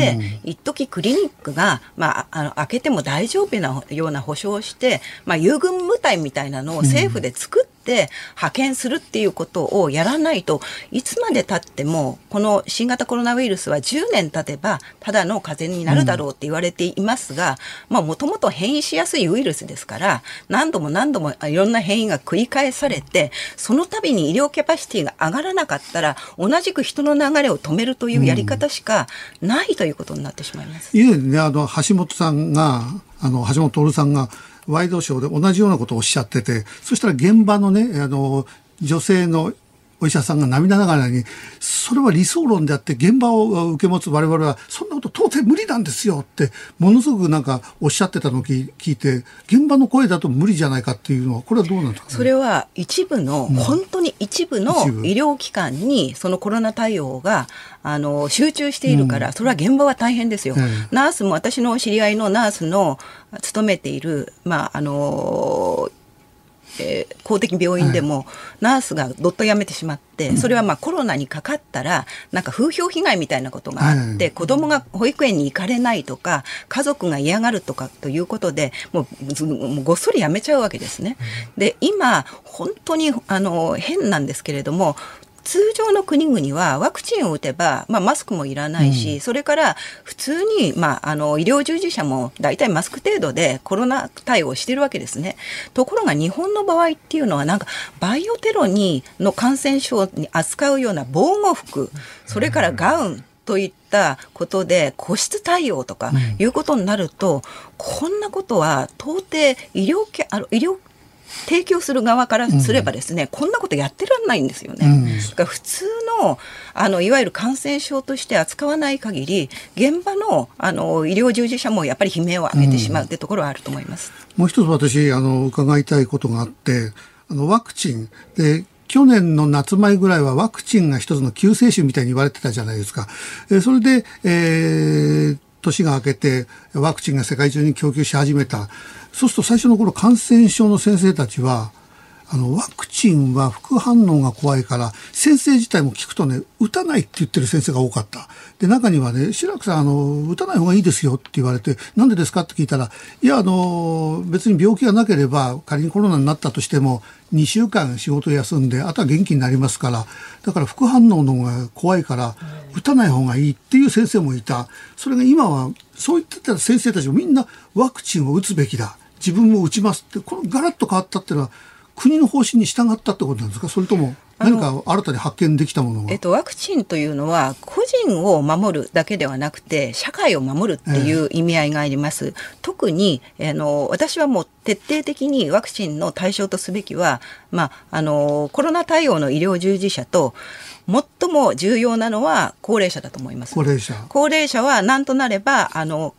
ん、一時クリニックが、まあ、あの開けても大丈夫なような保障をして、まあ、遊軍部隊みたいなのを政府で作って、って派遣するっていうことをやらないといつまでたってもこの新型コロナウイルスは10年経てばただの風邪になるだろうって言われていますがもともと変異しやすいウイルスですから何度も何度もいろんな変異が繰り返されてその度に医療キャパシティが上がらなかったら同じく人の流れを止めるというやり方しかないということになってしまいます。以前ねあの橋本さんがあの橋本徹さんがワイドショーで同じようなことをおっしゃっててそしたら現場のねあの女性のお医者さんが涙ながらに、それは理想論であって現場を受け持つ我々はそんなこと到底無理なんですよって、ものすごくなんかおっしゃってたのを聞いて、現場の声だと無理じゃないかっていうのは、これはどうなんですか、ね、それは一部の、うん、本当に一部の医療機関にそのコロナ対応があの集中しているから、それは現場は大変ですよ。ナースも私の知り合いのナースの勤めている、まああのえー、公的病院でも、ナースがどっと辞めてしまって、それはまあコロナにかかったら、なんか風評被害みたいなことがあって、子供が保育園に行かれないとか、家族が嫌がるとかということで、もうもうごっそり辞めちゃうわけですね。で、今、本当にあの変なんですけれども、通常の国々はワクチンを打てば、まあ、マスクもいらないし、うん、それから普通に、まあ、あの医療従事者も大体マスク程度でコロナ対応してるわけですね。ところが日本の場合っていうのはなんかバイオテロにの感染症に扱うような防護服それからガウンといったことで個室対応とかいうことになると、うん、こんなことは到底医療あの医療提供する側からすればですね、うん、こんなことやってらんないんですよね。うん、だから普通のあのいわゆる感染症として扱わない限り現場のあの医療従事者もやっぱり悲鳴を上げてしまうってところはあると思います。うん、もう一つ私あの伺いたいことがあってあのワクチンで去年の夏前ぐらいはワクチンが一つの救世主みたいに言われてたじゃないですか。えそれで、えー、年が明けてワクチンが世界中に供給し始めた。そうすると最初の頃感染症の先生たちは、あの、ワクチンは副反応が怖いから、先生自体も聞くとね、打たないって言ってる先生が多かった。で、中にはね、白くさん、あの、打たない方がいいですよって言われて、なんでですかって聞いたら、いや、あの、別に病気がなければ、仮にコロナになったとしても、2週間仕事休んで、あとは元気になりますから、だから副反応の方が怖いから、打たない方がいいっていう先生もいた。それが今は、そう言ってた先生たちもみんなワクチンを打つべきだ。自分も打ちますって、このガラッと変わったっていうのは、国の方針に従ったってことなんですか？それとも何か新たに発見できたものが、えっと、ワクチンというのは個人を守るだけではなくて社会を守るっていう意味合いがあります、えー、特にあの私はもう徹底的にワクチンの対象とすべきは、まあ、あのコロナ対応の医療従事者と最も重要なのは高齢者だと思います。高齢者。高齢者は何となればあの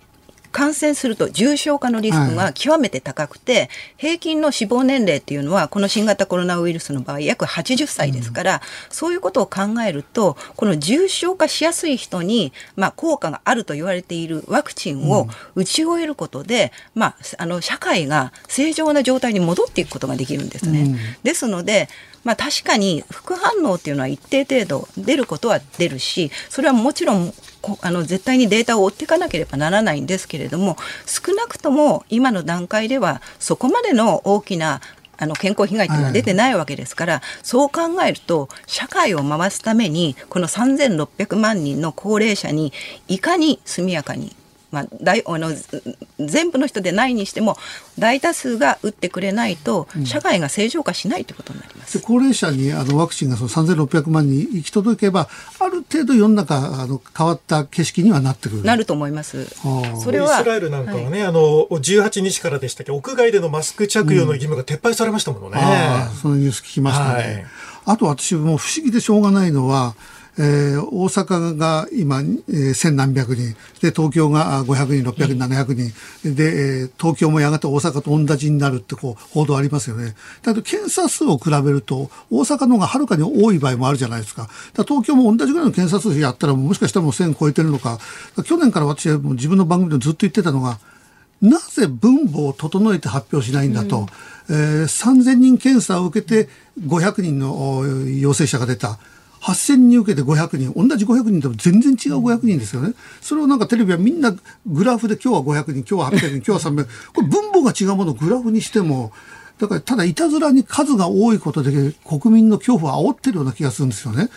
感染すると重症化のリスクが極めて高くて、はい、平均の死亡年齢っていうのはこの新型コロナウイルスの場合約80歳ですから、うん、そういうことを考えるとこの重症化しやすい人に、まあ、効果があると言われているワクチンを打ち終えることで、うん、まあ、あの社会が正常な状態に戻っていくことができるんですね。うん、ですのでまあ、確かに副反応っていうのは一定程度出ることは出るしそれはもちろんあの絶対にデータを追っていかなければならないんですけれども少なくとも今の段階ではそこまでの大きなあの健康被害というのは出てないわけですから、うん、そう考えると社会を回すためにこの3600万人の高齢者にいかに速やかにまあ、大あの全部の人でないにしても大多数が打ってくれないと社会が正常化しないということになります、うん、高齢者にあのワクチンがその3600万人行き届けばある程度世の中あの変わった景色にはなってくる。なると思います。それはイスラエルなんかはね、はい、あの18日からでしたっけ？屋外でのマスク着用の義務が撤廃されましたもんね、うん、そのニュース聞きましたね、はい、あと私も不思議でしょうがないのはえー、大阪が今、えー、千何百人。で東京が500人600人700人。で、えー、東京もやがて大阪と同じになるってこう報道ありますよね。だけど検査数を比べると大阪の方がはるかに多い場合もあるじゃないですか。だ東京も同じぐらいの検査数やったらもしかしたらもう1000超えてるのか。去年から私はもう自分の番組でずっと言ってたのがなぜ分母を整えて発表しないんだと、うん、えー、3000人検査を受けて500人の陽性者が出た。8000人受けて500人、同じ500人でも全然違う500人ですよね。それをなんかテレビはみんなグラフで今日は500人、今日は800人、今日は300人。これ分母が違うものをグラフにしても、だからただいたずらに数が多いことで国民の恐怖を煽ってるような気がするんですよね。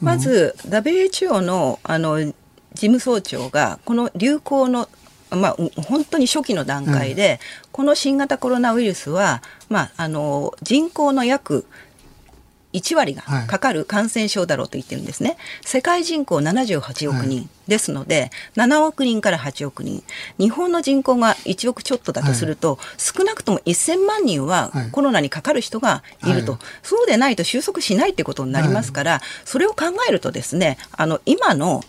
まず、うん、WHO のあの事務総長がこの流行のまあ、本当に初期の段階で、この新型コロナウイルスは、まあ、あの人口の約1割がかかる感染症だろうと言ってるんですね。はい、世界人口78億人ですので、はい、7億人から8億人。日本の人口が1億ちょっとだとすると、はい、少なくとも1000万人はコロナにかかる人がいると。そうでないと収束しないってことになりますから、それを考えるとですね、あの、今の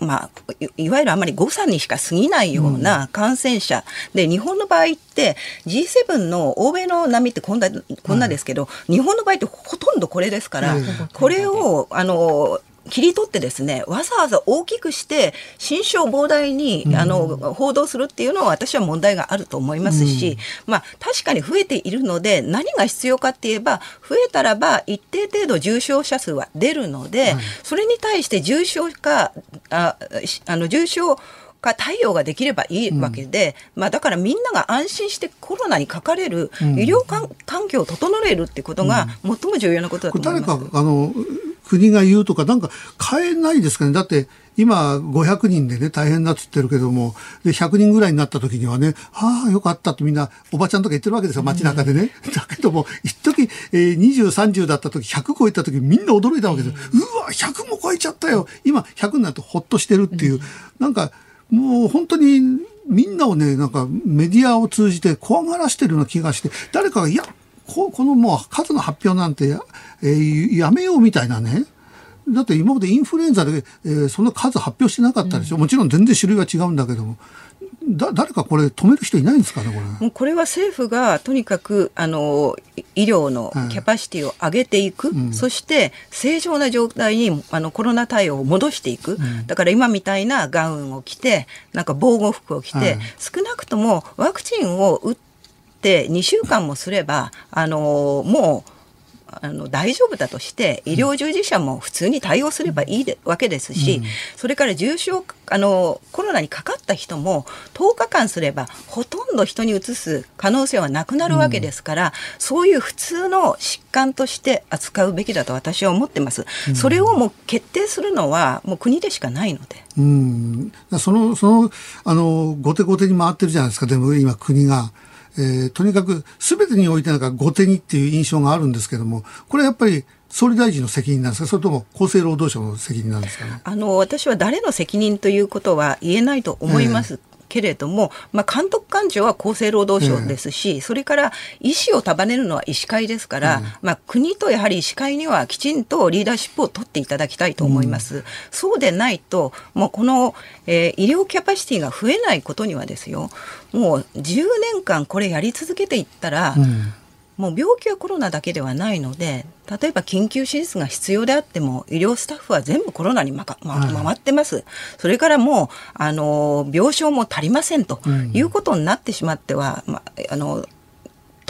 まあ、いわゆるあまり誤差にしか過ぎないような感染者、うん、で日本の場合って G7 の欧米の波ってこんなこんなですけど、日本の場合ってほとんどこれですから、これをあの切り取ってですねわざわざ大きくして心象膨大に、あの報道するっていうのは私は問題があると思いますし、まあ確かに増えているので何が必要かって言えば増えたらば一定程度重症者数は出るので、それに対して重症化ああの重症か対応ができればいいわけで、うん、まあ、だからみんなが安心してコロナにかかれる、医療環境を整えるってことが最も重要なことだと思います、誰かあの国が言うとか、なんか変えないですかね。だって、今500人でね、大変だっつってるけども、で、100人ぐらいになった時にはね、ああ、よかったってみんな、おばちゃんとか言ってるわけですよ、街中でね。だけども、一時、えー、20、30だった時、100超えた時、みんな驚いたわけですよ。うわ、100も超えちゃったよ。今、100になるとほっとしてるっていう、なんか、もう本当に、みんなをね、なんかメディアを通じて怖がらしてるような気がして、誰かが、いや、ここのもう数の発表なんてや,、えー、やめようみたいなね。だって今までインフルエンザで、えー、そんな数発表してなかったでしょ、うん、もちろん全然種類は違うんだけども。だ誰かこれ止める人いないんですかねこれ。これは政府がとにかくあの医療のキャパシティを上げていく、うん、そして正常な状態にあのコロナ対応を戻していく、うん、だから今みたいなガウンを着てなんか防護服を着て、はい、少なくともワクチンを打って2週間もすればあのもうあの大丈夫だとして医療従事者も普通に対応すればいいで、わけですし、うん、それから重症あのコロナにかかった人も10日間すればほとんど人にうつす可能性はなくなるわけですから、うん、そういう普通の疾患として扱うべきだと私は思ってます。うん、それをもう決定するのはもう国でしかないので。うん、そのそのあの後手後手に回ってるじゃないですかでも今国が。えー、とにかく全てにおいてなんか後手にっていう印象があるんですけども、これやっぱり総理大臣の責任なんですか、それとも厚生労働省の責任なんですかね？あの私は誰の責任ということは言えないと思います。えーけれども、まあ、監督官庁は厚生労働省ですし、えー、それから医師を束ねるのは医師会ですから、うん、まあ、国とやはり医師会にはきちんとリーダーシップを取っていただきたいと思います。うん、そうでないと、もうこの、えー、医療キャパシティが増えないことにはですよ、もう10年間これやり続けていったら、うん。もう病気はコロナだけではないので例えば緊急手術が必要であっても医療スタッフは全部コロナにまか、ま、回ってます、はい、それからもうあの病床も足りませんということになってしまっては、まあの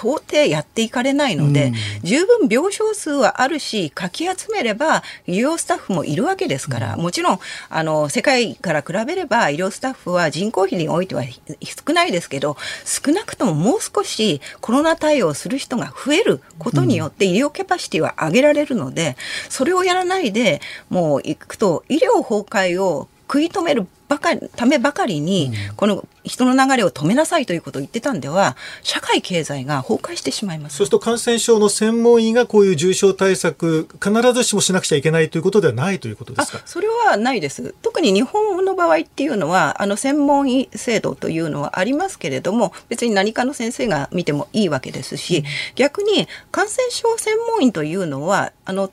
到底やっていかれないので、うん、十分病床数はあるし、かき集めれば医療スタッフもいるわけですから、うん、もちろん、あの、世界から比べれば医療スタッフは人口比においては少ないですけど、少なくとももう少しコロナ対応する人が増えることによって医療キャパシティは上げられるので、それをやらないで、もう行くと医療崩壊を食い止めるばかりためばかりに、この人の流れを止めなさいということを言ってたんでは社会経済が崩壊してしまいます。そうすると感染症の専門医がこういう重症対策必ずしもしなくちゃいけないということではないということですか？それはないです。特に日本の場合っていうのはあの専門医制度というのはありますけれども別に何かの先生が見てもいいわけですし、うん、逆に感染症専門医というのはあの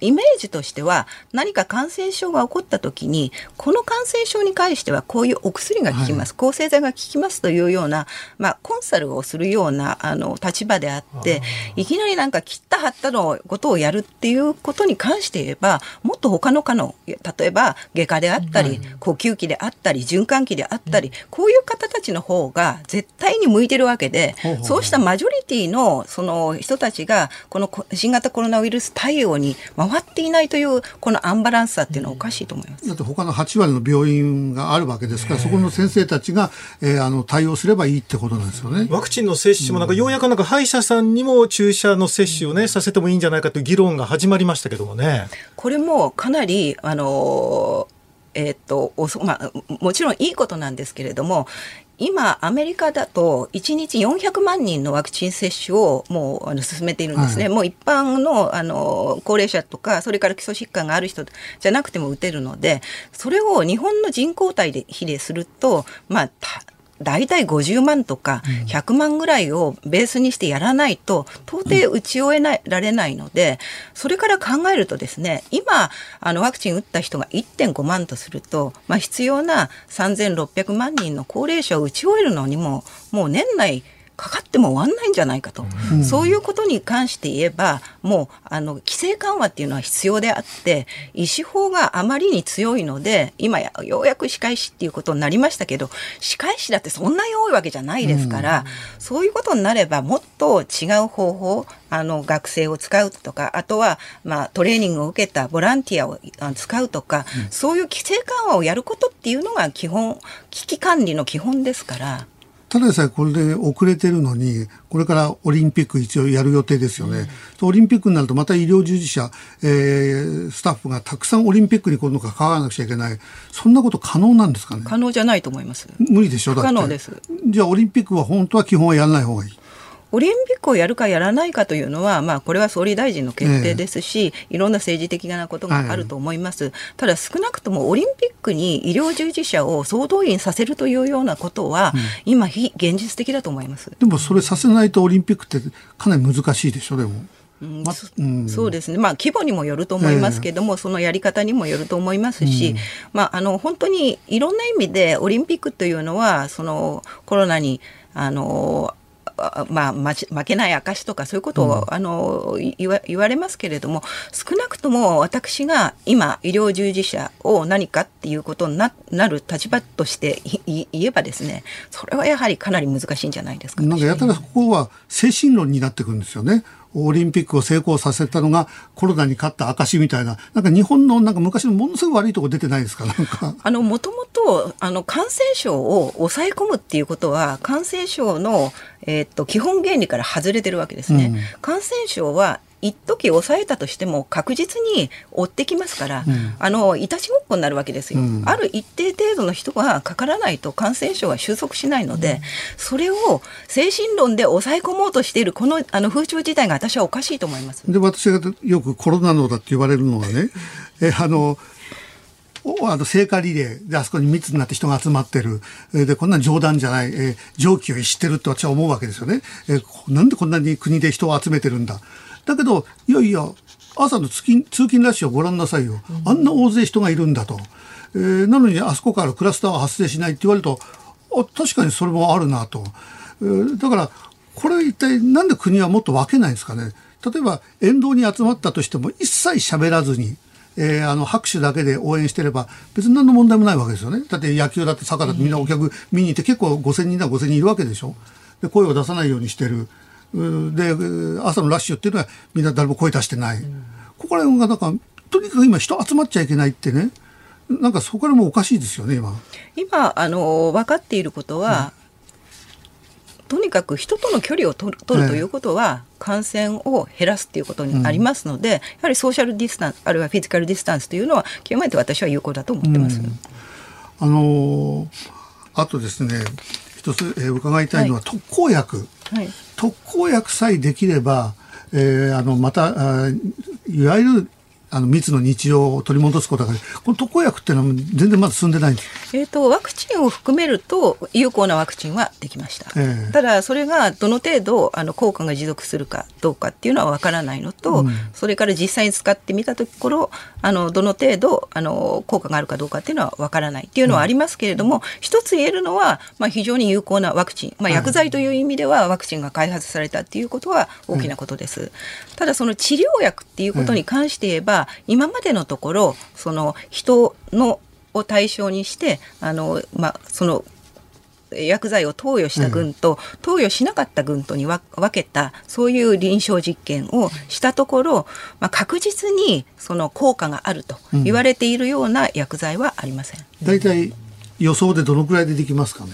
イメージとしては何か感染症が起こった時にこの感染症に関してはこういうお薬が効きます、はい、抗生剤が効きますというような、まあ、コンサルをするようなあの立場であっていきなりなんか切った貼ったのことをやるっていうことに関して言えばもっと他の科の例えば外科であったり、呼吸器であったり循環器であったり、こういう方たちの方が絶対に向いてるわけで、そうしたマジョリティのその人たちがこの新型コロナウイルス対応に回っていないというこのアンバランスさっていうのはおかしいと思います。だって他の8割の病院があるわけですから、そこの先生たちが、えー、あの対応すればいいってことなんですよね。ワクチンの接種もなんかようやくなんか歯医者さんにも注射の接種をねさせてもいいんじゃないかという議論が始まりましたけどもね。これもかなりあのえー、っとおそまあ、もちろんいいことなんですけれども今、アメリカだと1日400万人のワクチン接種をもうあの進めているんですね、はい、もう一般のあの高齢者とか、それから基礎疾患がある人じゃなくても打てるので、それを日本の人口対比ですると、まあ、大体50万とか100万ぐらいをベースにしてやらないと到底打ち終えられないのでそれから考えるとですね今あのワクチン打った人が1.5万とすると、まあ、必要な3600万人の高齢者を打ち終えるのにももう年内かかっても終わんないんじゃないかと、うん、そういうことに関して言えばもうあの規制緩和っていうのは必要であって医師法があまりに強いので今やようやく歯科医師っていうことになりましたけど歯科医師だってそんなに多いわけじゃないですから、うん、そういうことになればもっと違う方法あの学生を使うとかあとは、まあ、トレーニングを受けたボランティアを使うとか、うん、そういう規制緩和をやることっていうのが基本危機管理の基本ですから。ただでさえこれで遅れてるのに、これからオリンピック一応やる予定ですよね。うん、オリンピックになるとまた医療従事者、えー、スタッフがたくさんオリンピックに今度関わらなくちゃいけない。そんなこと可能なんですかね？可能じゃないと思います。無理でしょ？だって。可能です。じゃあオリンピックは本当は基本はやらない方がいい。オリンピックをやるかやらないかというのは、まあ、これは総理大臣の決定ですし、えー、いろんな政治的なことがあると思います、はい、ただ少なくともオリンピックに医療従事者を総動員させるというようなことは、うん、今非現実的だと思います。でもそれさせないとオリンピックってかなり難しいでしょでも。うんまうん、そうですね、まあ、規模にもよると思いますけども、えー、そのやり方にもよると思いますし、うん、まあ、あの本当にいろんな意味でオリンピックというのはそのコロナにあのまあ、負けない証とかそういうことを、うん、あの言わ言われますけれども少なくとも私が今医療従事者を何かっていうことにななる立場として言えばですねそれはやはりかなり難しいんじゃないですか、ね、なんかやたらここは精神論になってくるんですよね。オリンピックを成功させたのがコロナに勝った証みたいな、なんか日本のなんか昔のものすごい悪いとこ出てないですか、なんか。あの、もともと、あの、感染症を抑え込むっていうことは、感染症の、えー、っと、基本原理から外れてるわけですね。うん、感染症は一時抑えたとしても確実に追ってきますから、うん、あのいたちごっこになるわけですよ、うん、ある一定程度の人がかからないと感染症は収束しないので、うん、それを精神論で抑え込もうとしているこのあの風潮自体が私はおかしいと思いますで私がよくコロナのだって言われるのはねえあのあの聖火リレーであそこに密になって人が集まってる。で、こんな冗談じゃない、えー、常軌を逸してるって私は思うわけですよね。えー、なんでこんなに国で人を集めてるんだ。だけど、いやいや、朝の通勤通勤ラッシュをご覧なさいよ。あんな大勢人がいるんだと。えー、なのにあそこからクラスターは発生しないって言われると、あ確かにそれもあるなと。えー、だから、これ一体なんで国はもっと分けないんですかね。例えば沿道に集まったとしても一切喋らずに、えー、あの拍手だけで応援してれば別に何の問題もないわけですよね。だって野球だってサッカーだってみんなお客見に行って結構5,000人だ5,000人いるわけでしょ。で声を出さないようにしてる。で朝のラッシュっていうのはみんな誰も声出してない、うん、ここら辺がなんかとにかく今人集まっちゃいけないってね。なんかそこらもおかしいですよね今。今あの分かっていることは、うん、とにかく人との距離を取る取るということは、感染を減らすっていうことになりますので、うん、やはりソーシャルディスタンスあるいはフィジカルディスタンスというのは極めて私は有効だと思ってます。あのあとですね一つ、えー、伺いたいのは、はい、特効薬。はい、特効薬さえできれば、えー、あのまたいわゆるあの密の日常を取り戻すことがこの特効薬っていうのは全然まだ進んでないんです。えーと、ワクチンを含めると有効なワクチンはできました、えー、ただそれがどの程度あの効果が持続するかどうかっていうのは分からないのと、うん、それから実際に使ってみたところあのどの程度あの効果があるかどうかっていうのは分からないっていうのはありますけれども、うん、一つ言えるのは、まあ、非常に有効なワクチン、まあ、薬剤という意味ではワクチンが開発されたっていうことは大きなことです、うん、ただその治療薬っていうことに関して言えば、今までのところその人のを対象にしてあの、まあ、その薬剤を投与した群と、投与しなかった群とに分けたそういう臨床実験をしたところ、まあ、確実にその効果があると言われているような薬剤はありません。大、体、予想でどのくらいでできますかね？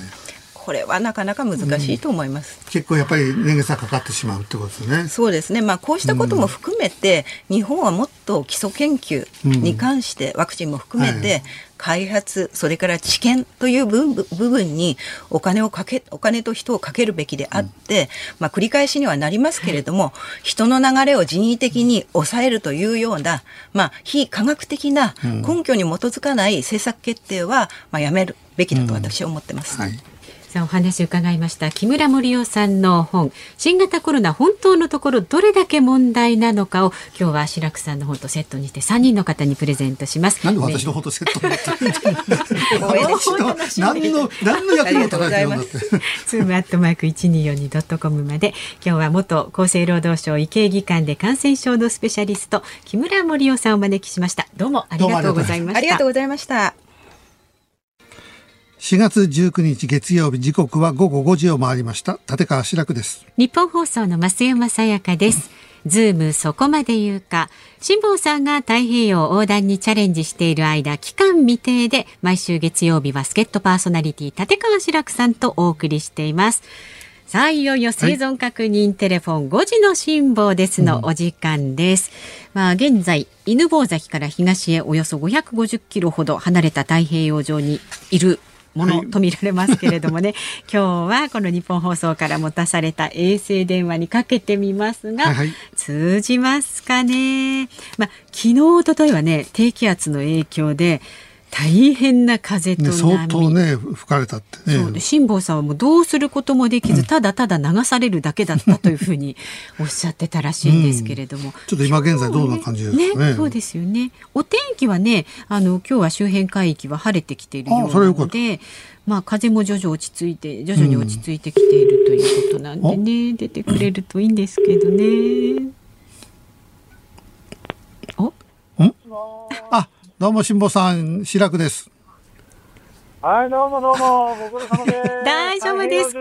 これはなかなか難しいと思います、うん、結構やっぱり年月がかかってしまうってことですね。そうですね。まあこうしたことも含めて、うん、日本はもっと基礎研究に関して、ワクチンも含めて、開発それから知見という部分にお金をかけお金と人をかけるべきであって、うん、まあ、繰り返しにはなりますけれども、はい、人の流れを人為的に抑えるというような、まあ、非科学的な根拠に基づかない政策決定は、まあ、やめるべきだと私は思ってます。うんはいさあお話伺いました。木村盛夫さんの本。新型コロナ本当のところどれだけ問題なのかを今日は白くさんの本とセットにして3人の方にプレゼントします。なんで私の本とセットに何の何の役にも立たないんだって。ズ ームアットマーク 1242.com まで。今日は元厚生労働省医系技官で感染症のスペシャリスト木村盛夫さんをお招きしました。どうもありがとうございました。ありがとうございました4月19日月曜日時刻は午後5時を回りました。立川志らくです。日本放送の増山さやかです。ズームそこまで言うか辛坊さんが太平洋横断にチャレンジしている間期間未定で毎週月曜日は助っ人パーソナリティ立川志らくさんとお送りしています。さあいよいよ生存確認テレフォン5時の辛抱ですのお時間です、うん、まあ現在犬吠埼から東へおよそ550キロほど離れた太平洋上にいるものと見られますけれどもね、はい、今日はこの日本放送から持たされた衛星電話にかけてみますが、はい、通じますかね。まあ昨日一昨日はね低気圧の影響で大変な風と波、ね、相当ね吹かれたってね。そうで辛坊さんはもうどうすることもできず、うん、ただただ流されるだけだったというふうに おっしゃってたらしいんですけれども、うん、ちょっと今現在どんな感じですかね、ね、そうですよね。お天気はねあの今日は周辺海域は晴れてきているようなのでまあ風も徐々落ち着いて徐々に落ち着いてきているということなんでね、うん、出てくれるといいんですけどね。お？あどうも辛坊さん、白くです。はい、どうもどうも、ご苦労様です。大丈夫ですか？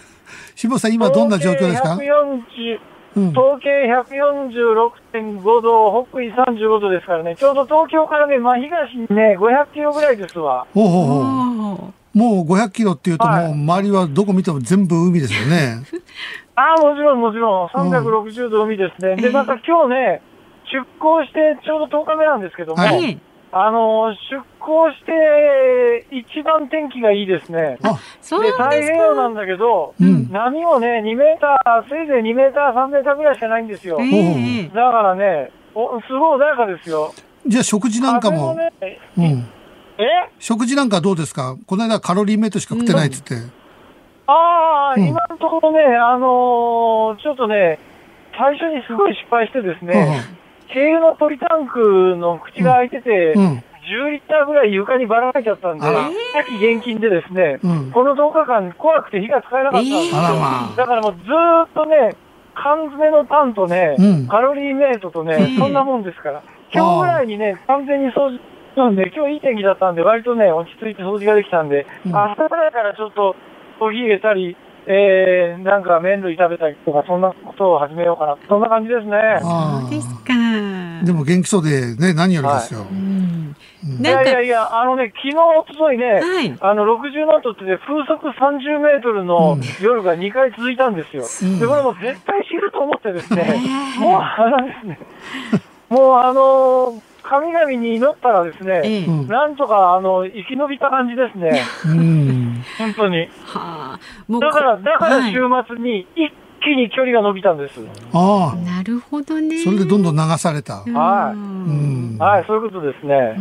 辛坊さん、今どんな状況ですか？統計146.5度、北緯35度ですからね、ちょうど東京からね、まあ、東にね、500キロぐらいですわ。ほうほうほうもう500キロっていうと、もう周りはどこ見ても全部海ですよね。ああ、もちろんもちろん、360度海ですね。うん、で、なんか今日ね、出港してちょうど10日目なんですけども、はい、あの出港して一番天気がいいですね。あそうで太平洋なんだけど、うん、波もね、2メーター、せいぜい2メーター、3メーターぐらいしかないんですよ。えー、だからねお、すごい穏やかですよ。じゃあ食事なんかも。もね、うん、え？食事なんかどうですか？この間カロリーメイトしか食ってないっつって。うん、ああ、うん、今のところね、あのー、ちょっとね、最初にすごい失敗してですね、軽油のポリタンクの口が開いてて、うん、10リッターぐらい床にばらまいちゃったんで、さっき現金でですね、うん、この10日間怖くて火が使えなかったんですよ。まあ、だからもうずっとね、缶詰のパンとね、うん、カロリーメイトとね、そんなもんですから。今日ぐらいにね、完全に掃除なんで、今日いい天気だったんで、割とね、落ち着いて掃除ができたんで、明日ぐらいからちょっとコーヒー入れたり、えー、なんか麺類食べたりとか、そんなことを始めようかな。そんな感じですね。そうですか。でも元気そうでね、何よりですよ。はいいやいやいや、あのね、昨日、おとといね、はい、あの、60ノットってね、風速30メートルの夜が2回続いたんですよ。うん、で、これも絶対死ぬと思ってですね、もう、あのですね、もうあのー神々に祈ったらですね、ええ、なんとかあの生き延びた感じですね。うん、本当に。はあ、もうだから、だから週末に一気に距離が伸びたんです。ああ。なるほどね。それでどんどん流された。はい。うん、はい、そういうことですね。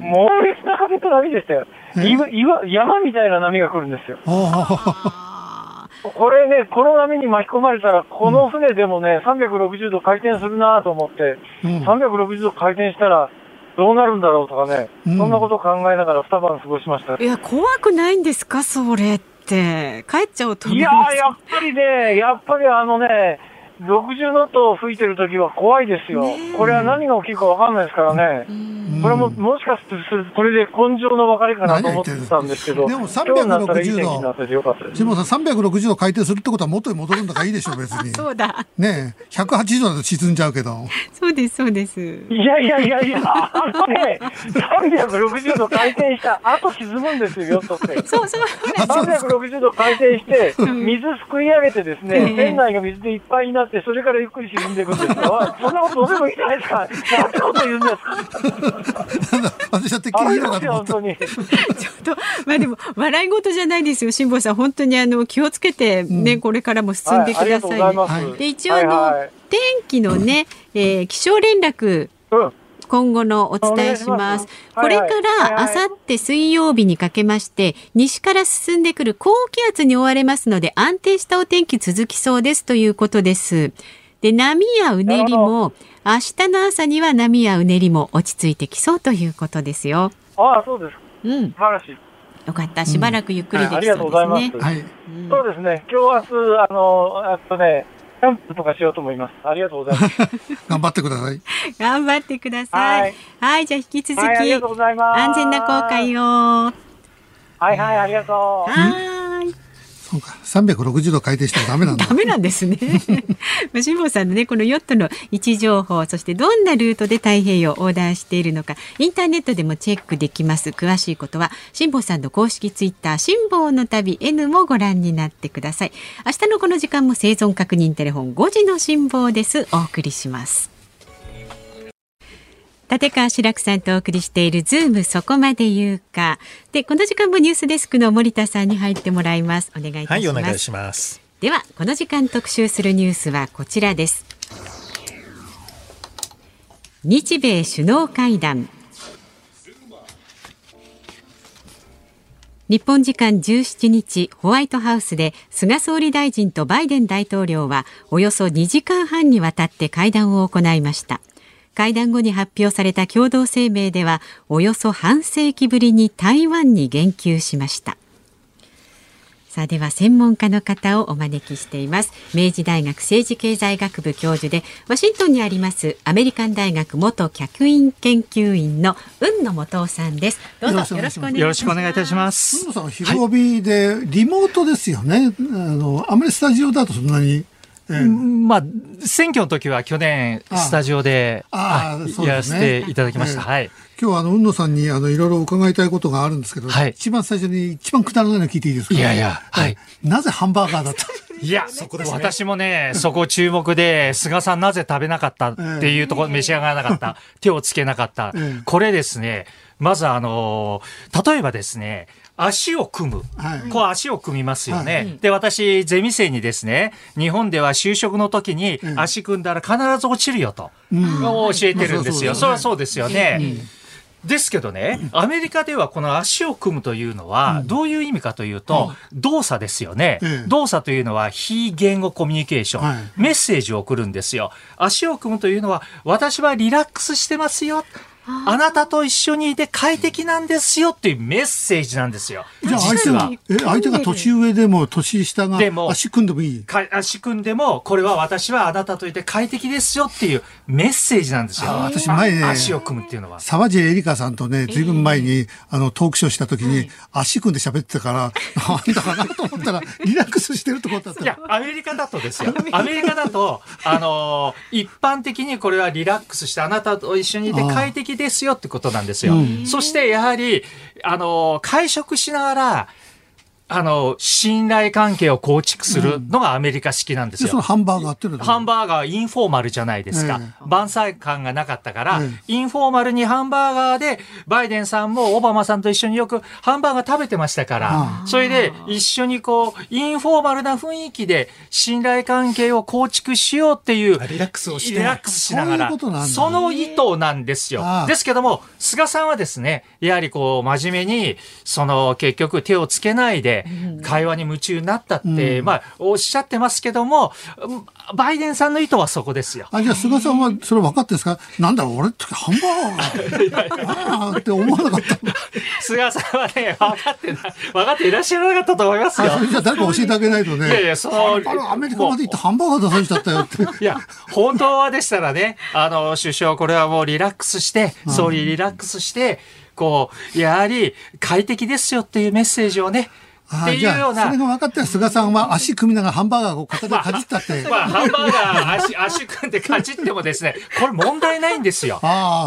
猛烈な風と波でしたよ。岩山みたいな波が来るんですよ。これね、この波に巻き込まれたら、この船でもね、360度回転するなと思って、うん、360度回転したら、どうなるんだろうとかね、うん、そんなことを考えながら二晩過ごしました。いや、怖くないんですか、それって。帰っちゃうといややっぱりね、やっぱりあのね、60ノット吹いてるときは怖いですよ。これは何が起きるかわかんないですからね。これももしかすると、これで根性の別れかなと思ってたんですけど、でも360度、下さん360度回転するってことは元に戻るんだからいいでしょう、別に。そうだ。ねえ、180度だと沈んじゃうけど。そうです、そうです。いやいやいやいや、あのね、360度回転した後沈むんですよ、ヨットって。そうそう。360度回転して、水すくい上げてですね、船内が水でいっぱいにななって、それからゆっくり沈んでいくんですよ。そんなことどうでもいいじゃないですか。なんてこと言うんですか。私はてっきりいいのかと思った。ちょっと、まあでも、笑い事じゃないですよ、辛坊さん。本当にあの、気をつけてね、うん、これからも進んでください、ねはい、で、一応あの、はいはい、天気のね、えー、気象連絡、うん今後のお伝えします。これからあさって水曜日にかけまして、西から進んでくる高気圧に覆われますので、安定したお天気続きそうですということです。で、波やうねりも、明日の朝には波やうねりも落ち着いてきそうということですよ。ああ、そうです。うん。素晴らしい。よかった。しばらくゆっくりできそうですね。うんはい、ありがとうございます。はい。そうですね。今日明日、あの、あとね、キャンプとかしようと思います。ありがとうございます。頑張ってください。頑張ってください。はい、はい、じゃあ引き続き、はい、ありがとうございます。安全な航海を。はいはい、ありがとう。はい。そうか、360度回転してもダメなんだ。ダメなんですね。まあ、辛坊さんのね、このヨットの位置情報、そしてどんなルートで太平洋を横断しているのか、インターネットでもチェックできます。詳しいことは、辛坊さんの公式ツイッター、辛坊の旅 N もご覧になってください。明日のこの時間も生存確認テレフォン5時の辛坊です。お送りします。立川志らくさんとお送りしているズームそこまで言うか。で、この時間もニュースデスクの森田さんに入ってもらいます。お願いいたします。はい、お願いします。では、この時間特集するニュースはこちらです。日米首脳会談。日本時間17日ホワイトハウスで菅総理大臣とバイデン大統領はおよそ2時間半にわたって会談を行いました会談後に発表された共同声明ではおよそ半世紀ぶりに台湾に言及しました。さあでは専門家の方をお招きしています。明治大学政治経済学部教授でワシントンにありますアメリカン大学元客員研究員の雲野元夫さんです。どうぞよろしくお願いします。よろしくお願いいたします。雲野さん昼帯でリモートですよね、はい、あのあまりスタジオだとそんなにまあ、選挙の時は去年、スタジオでやらせていただきました。はい。今日はあの、雲野さんにあの、いろいろ伺いたいことがあるんですけど、はい、一番最初に一番くだらないの聞いていいですか？いやいや、はい。なぜハンバーガーだったいや、そこです、ね、私もね、そこ注目で、菅さんなぜ食べなかったっていうところ、召し上がらなかった、手をつけなかった。これですね、まずあの、例えばですね、足を組む、はい、こう足を組みますよね、はい、で私ゼミ生にですね日本では就職の時に足組んだら必ず落ちるよと、うん、教えてるんですよ、それはそう。ですよね、うん、ですけどね、アメリカではこの足を組むというのは、どういう意味かというと、動作ですよね、動作というのは非言語コミュニケーション、メッセージを送るんですよ。足を組むというのは、私はリラックスしてますよ。あなたと一緒にいて快適なんですよっていうメッセージなんですよ。じゃあ相手が、え、相手が年上でも年下が足組んでもいい足組んでも、これは私はあなたといて快適ですよっていうメッセージなんですよ。私前ね、足を組むっていうのは。沢地エリカさんとね、ずいぶん前に、あの、トークショーした時に、足組んで喋ってたから、なんだかなと思ったら、リラックスしてるってことだったいや、アメリカだとですよ。アメリカ。だと、あの、一般的にこれはリラックスしてあなたと一緒にいて快適ですよってことなんですよ。そしてやはり、あの、会食しながら、あの、信頼関係を構築するのがアメリカ式なんですよ。そのハンバーガーってハンバーガーインフォーマルじゃないですか。えー、万歳感がなかったから、えー、インフォーマルにハンバーガーで、バイデンさんもオバマさんと一緒によくハンバーガー食べてましたから、それで一緒にこう、インフォーマルな雰囲気で信頼関係を構築しようっていう、リラックスをして、リラックスしながら、その意図なんですよ。ですけども、菅さんはですね、やはりこう、真面目に、その結局手をつけないで、会話に夢中になったって、うん、まあ、おっしゃってますけども、バイデンさんの意図はそこですよ。あ、じゃあ菅さんはそれ分かってんですか？なんだろう、俺ってハンバーガーって思わなかった 菅さんはね、分かってない、分かっていらっしゃらなかったと思いますよ。じゃあ誰か教えてあげないとね。いやいや、その、アメリカまで行ってハンバーガー出されちゃったよって。いや、本当はでしたらね、あの、首相、これはもうリラックスして、総理リラックスして、こう、やはり快適ですよっていうメッセージをね、っていうような。それが分かった菅さんは足組みながらハンバーガーを片手でかじったって。まあ、まあ、ハンバーガー足、足組んでかじってもですね、これ問題ないんですよ。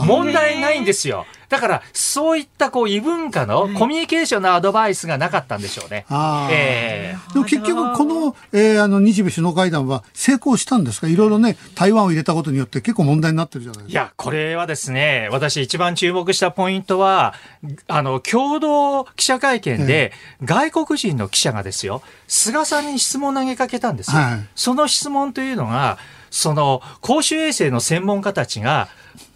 問題ないんですよ。だから、そういったこう異文化のコミュニケーションのアドバイスがなかったんでしょうね。あーえでも結局、この、えーあの日米首脳会談は成功したんですか？いろいろね、台湾を入れたことによって結構問題になってるじゃないですか。いや、これはですね、私一番注目したポイントは、あの、共同記者会見で、外国人の記者がですよ、菅さんに質問を投げかけたんですよ。はいその質問というのが、その、公衆衛生の専門家たちが、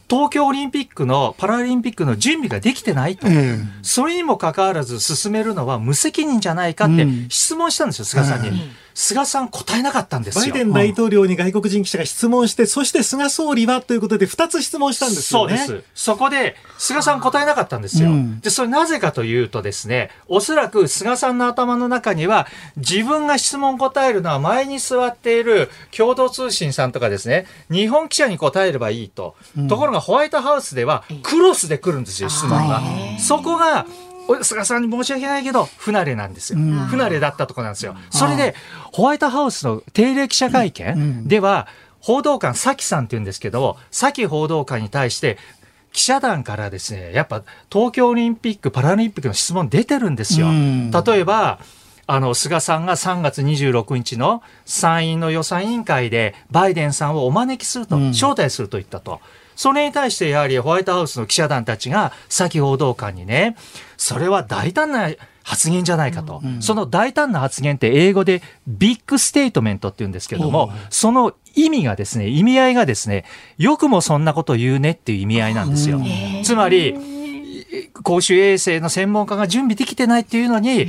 東京オリンピックの、パラリンピックの準備ができてないと。えそれにもかかわらず進めるのは無責任じゃないかってうん質問したんですよ、菅さんに。うん菅さん答えなかったんですよ。バイデン大統領に外国人記者が質問して、そして菅総理はということで2つ質問したんですよね。そうです。そこで、菅さん答えなかったんですよ。うんで、それなぜかというとですね、おそらく菅さんの頭の中には、自分が質問答えるのは前に座っている共同通信さんとかですね、日本記者に答えればいいと。ところがホワイトハウスでは、クロスで来るんですよ、質問が。そこが、お菅さんに申し訳ないけど、不慣れなんですよ。不慣れだったところなんですよ。それで、ホワイトハウスの定例記者会見では、報道官、サキさんって言うんですけど、サキ報道官に対して、記者団からですね、やっぱ東京オリンピック・パラリンピックの質問出てるんですよ。うん例えば、あの、菅さんが3月26日の参院の予算委員会でバイデンさんをお招きすると、うん招待すると言ったと。それに対してやはりホワイトハウスの記者団たちが、サキ報道官にね、それは大胆な発言じゃないかと。その大胆な発言って英語で big statement って言うんですけれども、その意味がですね、意味合いがですね、よくもそんなこと言うねっていう意味合いなんですよ。つまり、公衆衛生の専門家が準備できてないっていうのに、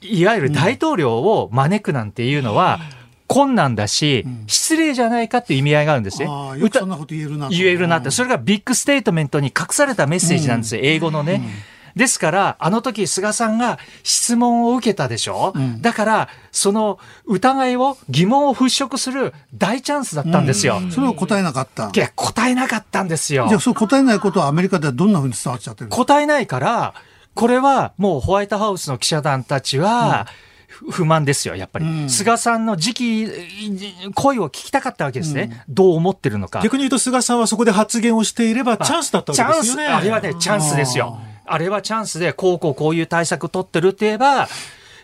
いいわゆる大統領を招くなんていうのは、困難だし、失礼じゃないかっていう意味合いがあるんですね。よくそんなこと言えるなと。言えるなって。それが big statement に隠されたメッセージなんですよ、英語のね。ですから、あの時菅さんが質問を受けたでしょ、んだから、その疑いを、疑問を払拭する大チャンスだったんですよ。それを答えなかった。いや、答えなかったんですよじゃ。あ、そう答えないことはアメリカではどんなふうに伝わっちゃってる答えないから、これはもうホワイトハウスの記者団たちは、不不満ですよ、やっぱり。うん菅さんの時期、声を聞きたかったわけですね。どう思ってるのか。逆に言うと菅さんはそこで発言をしていればチャンスだったわけですよね。あれはね、チャンスですよ。あれはチャンスで、こうこうこういう対策取ってるって言えば、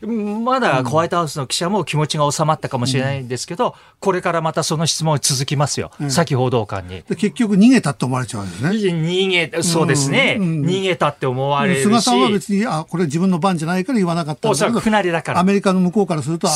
うんまだホワイトハウスの記者も気持ちが収まったかもしれないんですけど、これからまたその質問続きますよ。先報道官に。で結局逃げたって思われちゃうんですね。逃げ、そうですね。うんうん逃げたって思われるし。菅さんは別に、あ、これ自分の番じゃないから言わなかったんおそらく不慣れだからア。メリカの向こうからすると、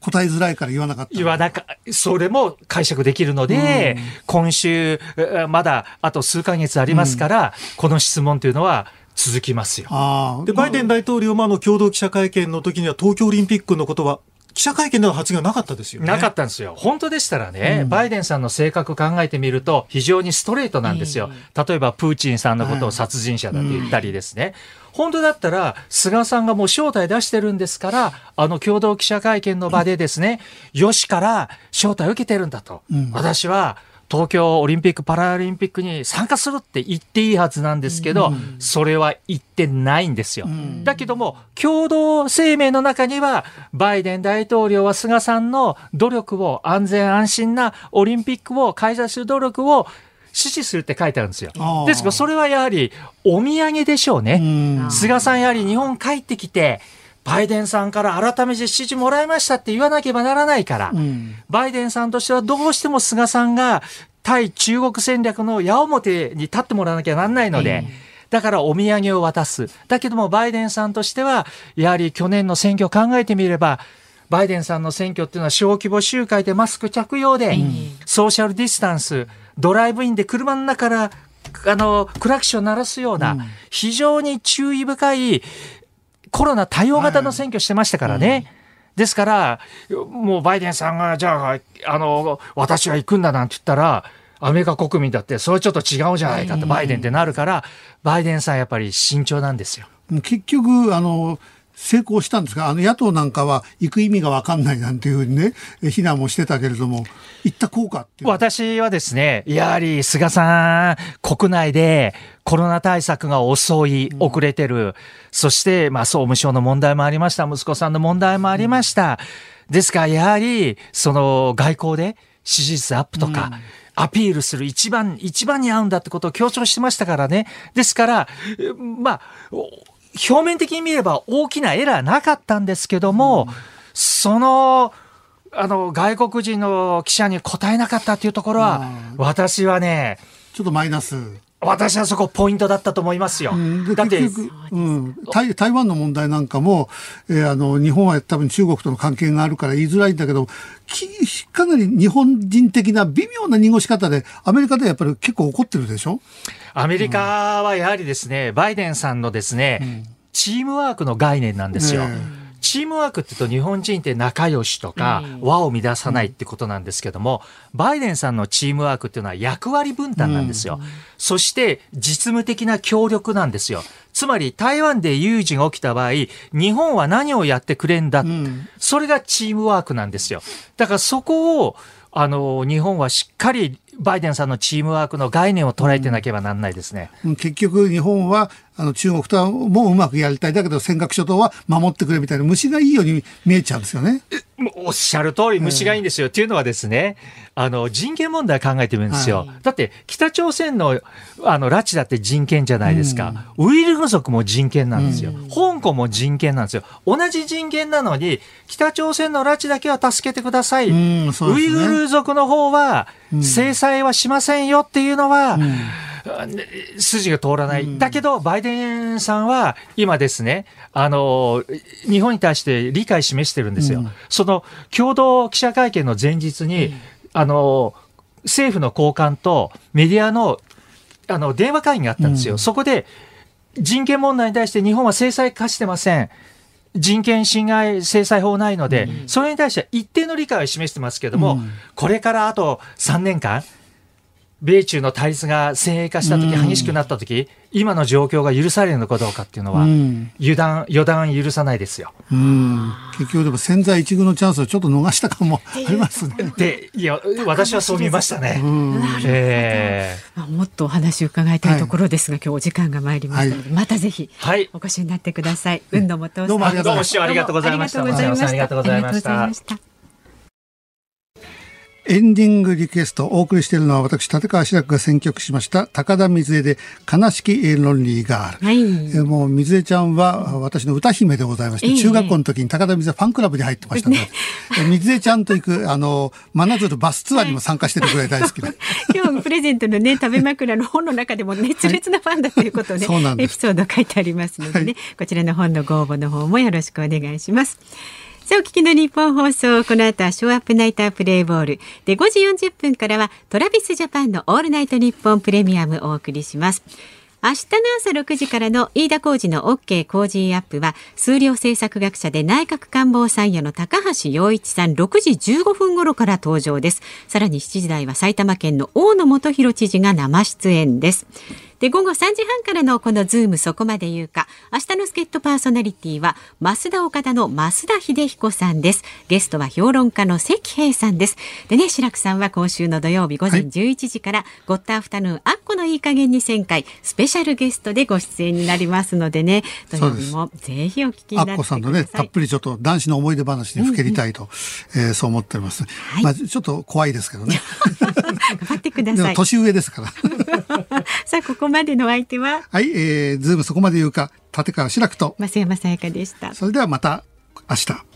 答えづらいから言わなかった。言わなか、それも解釈できるので、今週、えまだあと数ヶ月ありますから、この質問というのは続きますよ。で、バイデン大統領もあの共同記者会見の時には東京オリンピックのことは記者会見での発言はなかったですよね。なかったんですよ。本当でしたらね、バイデンさんの性格考えてみると、非常にストレートなんですよ。例えば、プーチンさんのことを殺人者だと言ったりですね。本当だったら、菅さんがもう招待出してるんですから、あの共同記者会見の場でですね、よしから招待を受けてるんだと。私は、東京オリンピック・パラリンピックに参加するって言っていいはずなんですけど、それは言ってないんですよ。だけども、共同声明の中には、バイデン大統領は菅さんの努力を、安全安心なオリンピックを開催する努力を支持するって書いてあるんですよ。ですから、それはやはりお土産でしょうね。うん。菅さんやはり日本帰ってきて、バイデンさんから改めて指示もらいましたって言わなければならないから、うん。バイデンさんとしてはどうしても菅さんが対中国戦略の矢面に立ってもらわなきゃなんないので、だからお土産を渡す。だけどもバイデンさんとしては、やはり去年の選挙を考えてみれば、バイデンさんの選挙っていうのは小規模集会でマスク着用で、ソーシャルディスタンス、ドライブインで車の中から、あの、クラクション鳴らすような、非常に注意深いコロナ対応型の選挙してましたからね。ですから、もうバイデンさんが、じゃあ、あの、私は行くんだなんて言ったら、アメリカ国民だって、それちょっと違うじゃないかって、バイデンってなるから、バイデンさんやっぱり慎重なんですよ。結局、あの、成功したんですが、あの野党なんかは行く意味が分かんないなんていうふうにね、え非難もしてたけれども、行った効果っていう私はですね、やはり菅さん、国内でコロナ対策が遅い、遅れてる、そして、まあ、総務省の問題もありました、息子さんの問題もありました。ですから、やはり、その外交で支持率アップとか、アピールする一番、一番に合うんだってことを強調してましたからね。ですから、まあ、表面的に見れば大きなエラーなかったんですけども、その、あの、外国人の記者に答えなかったというところは、私はね、ちょっとマイナス。私はそこポイントだったと思いますよ。うん、だって、うん、台台湾の問題なんかも、えー、あの日本は多分中国との関係があるから言いづらいんだけどかなり日本人的な微妙な濁し方でアメリカではやっぱり結構怒ってるでしょ？アメリカはやはりですね、バイデンさんのですね、うん、チームワークの概念なんですよ。ねチームワークって言うと日本人って仲良しとか和を乱さないってことなんですけども、バイデンさんのチームワークっていうのは役割分担なんですよ。そして実務的な協力なんですよ。つまり台湾で有事が起きた場合、日本は何をやってくれんだ、それがチームワークなんですよ。だからそこをあの日本はしっかりバイデンさんのチームワークの概念を捉えてなければならないですね。うん、結局日本はあの中国とはもううまくやりたいだけど尖閣諸島は守ってくれみたいな虫がいいように見えちゃうんですよね。おっしゃる通り虫がいいんですよ。っていうのはですね、あの人権問題考えてみるんですよ。はい、だって北朝鮮のあの拉致だって人権じゃないですか。うん、ウイルル族も人権なんですよ、うん、香港も人権なんですよ。同じ人権なのに北朝鮮の拉致だけは助けてください。うんね、ウイグル族の方は制裁はしませんよっていうのは、筋が通らない。だけど、バイデンさんは今ですね、あの、日本に対して理解示してるんですよ。うん、その共同記者会見の前日に、うん、あの、政府の高官とメディアのあの電話会議があったんですよ。うん、そこで人権問題に対して日本は制裁化してません。人権侵害制裁法ないので、それに対しては一定の理解を示してますけれども、これからあと3年間、米中の対立が先鋭化したとき、激しくなったとき、今の状況が許されるのかどうかっていうのは、油断、予断許さないですよ。結局でも潜在一遇のチャンスをちょっと逃したかもありますね。で、いや、私はそう見ましたね。えー、まあ、もっとお話を伺いたいところですが、はい、今日お時間が参りましたので、はい、またぜひ、お越しになってください。運動もどうもありがとうございました。ありがとうございました。エンディングリクエストをお送りしているのは私、立川志らくが選曲しました高田水江で悲しきロンリーガール。はい、えもう水江ちゃんは私の歌姫でございまして、中学校の時に高田水江ファンクラブに入ってましたので、ね、水江ちゃんと行く、あの、真鶴バスツアーにも参加してるぐらい大好きで。今日プレゼントのね、食べ枕の本の中でも熱烈なファンだということをね、はい、エピソード書いてありますのでね、はい、こちらの本のご応募の方もよろしくお願いします。さあ、お聞きの日本放送、この後はショーアップナイタープレイボール。で、5時40分からはトラビスジャパンのオールナイトニッポンプレミアムをお送りします。明日の朝6時からの飯田浩二の OK 工事アップは数量政策学者で内閣官房参与の高橋洋一さん6時15分頃から登場です。さらに7時台は埼玉県の大野元弘知事が生出演です。で、午後3時半からのこのズームそこまで言うか、明日の助っ人パーソナリティは、ますだおかだの増田英彦さんです。ゲストは評論家の石平さんです。でね、白くさんは今週の土曜日午前11時から、はい、ゴッドアフタヌーン、アッコのいいかげんに1000回、スペシャルゲストでご出演になりますのでね、土曜日もぜひお聞きになってください。あっこさんのね、たっぷりちょっと男子の思い出話にふけりたいと、うんうん、えー、そう思っております。はい、まあ、ちょっと怖いですけどね。頑張ってください。年上ですから。さあ、ここまでの相手は？はい、えー、ズームそこまで言うか、立川志らくと。増山さやかでした。それではまた明日。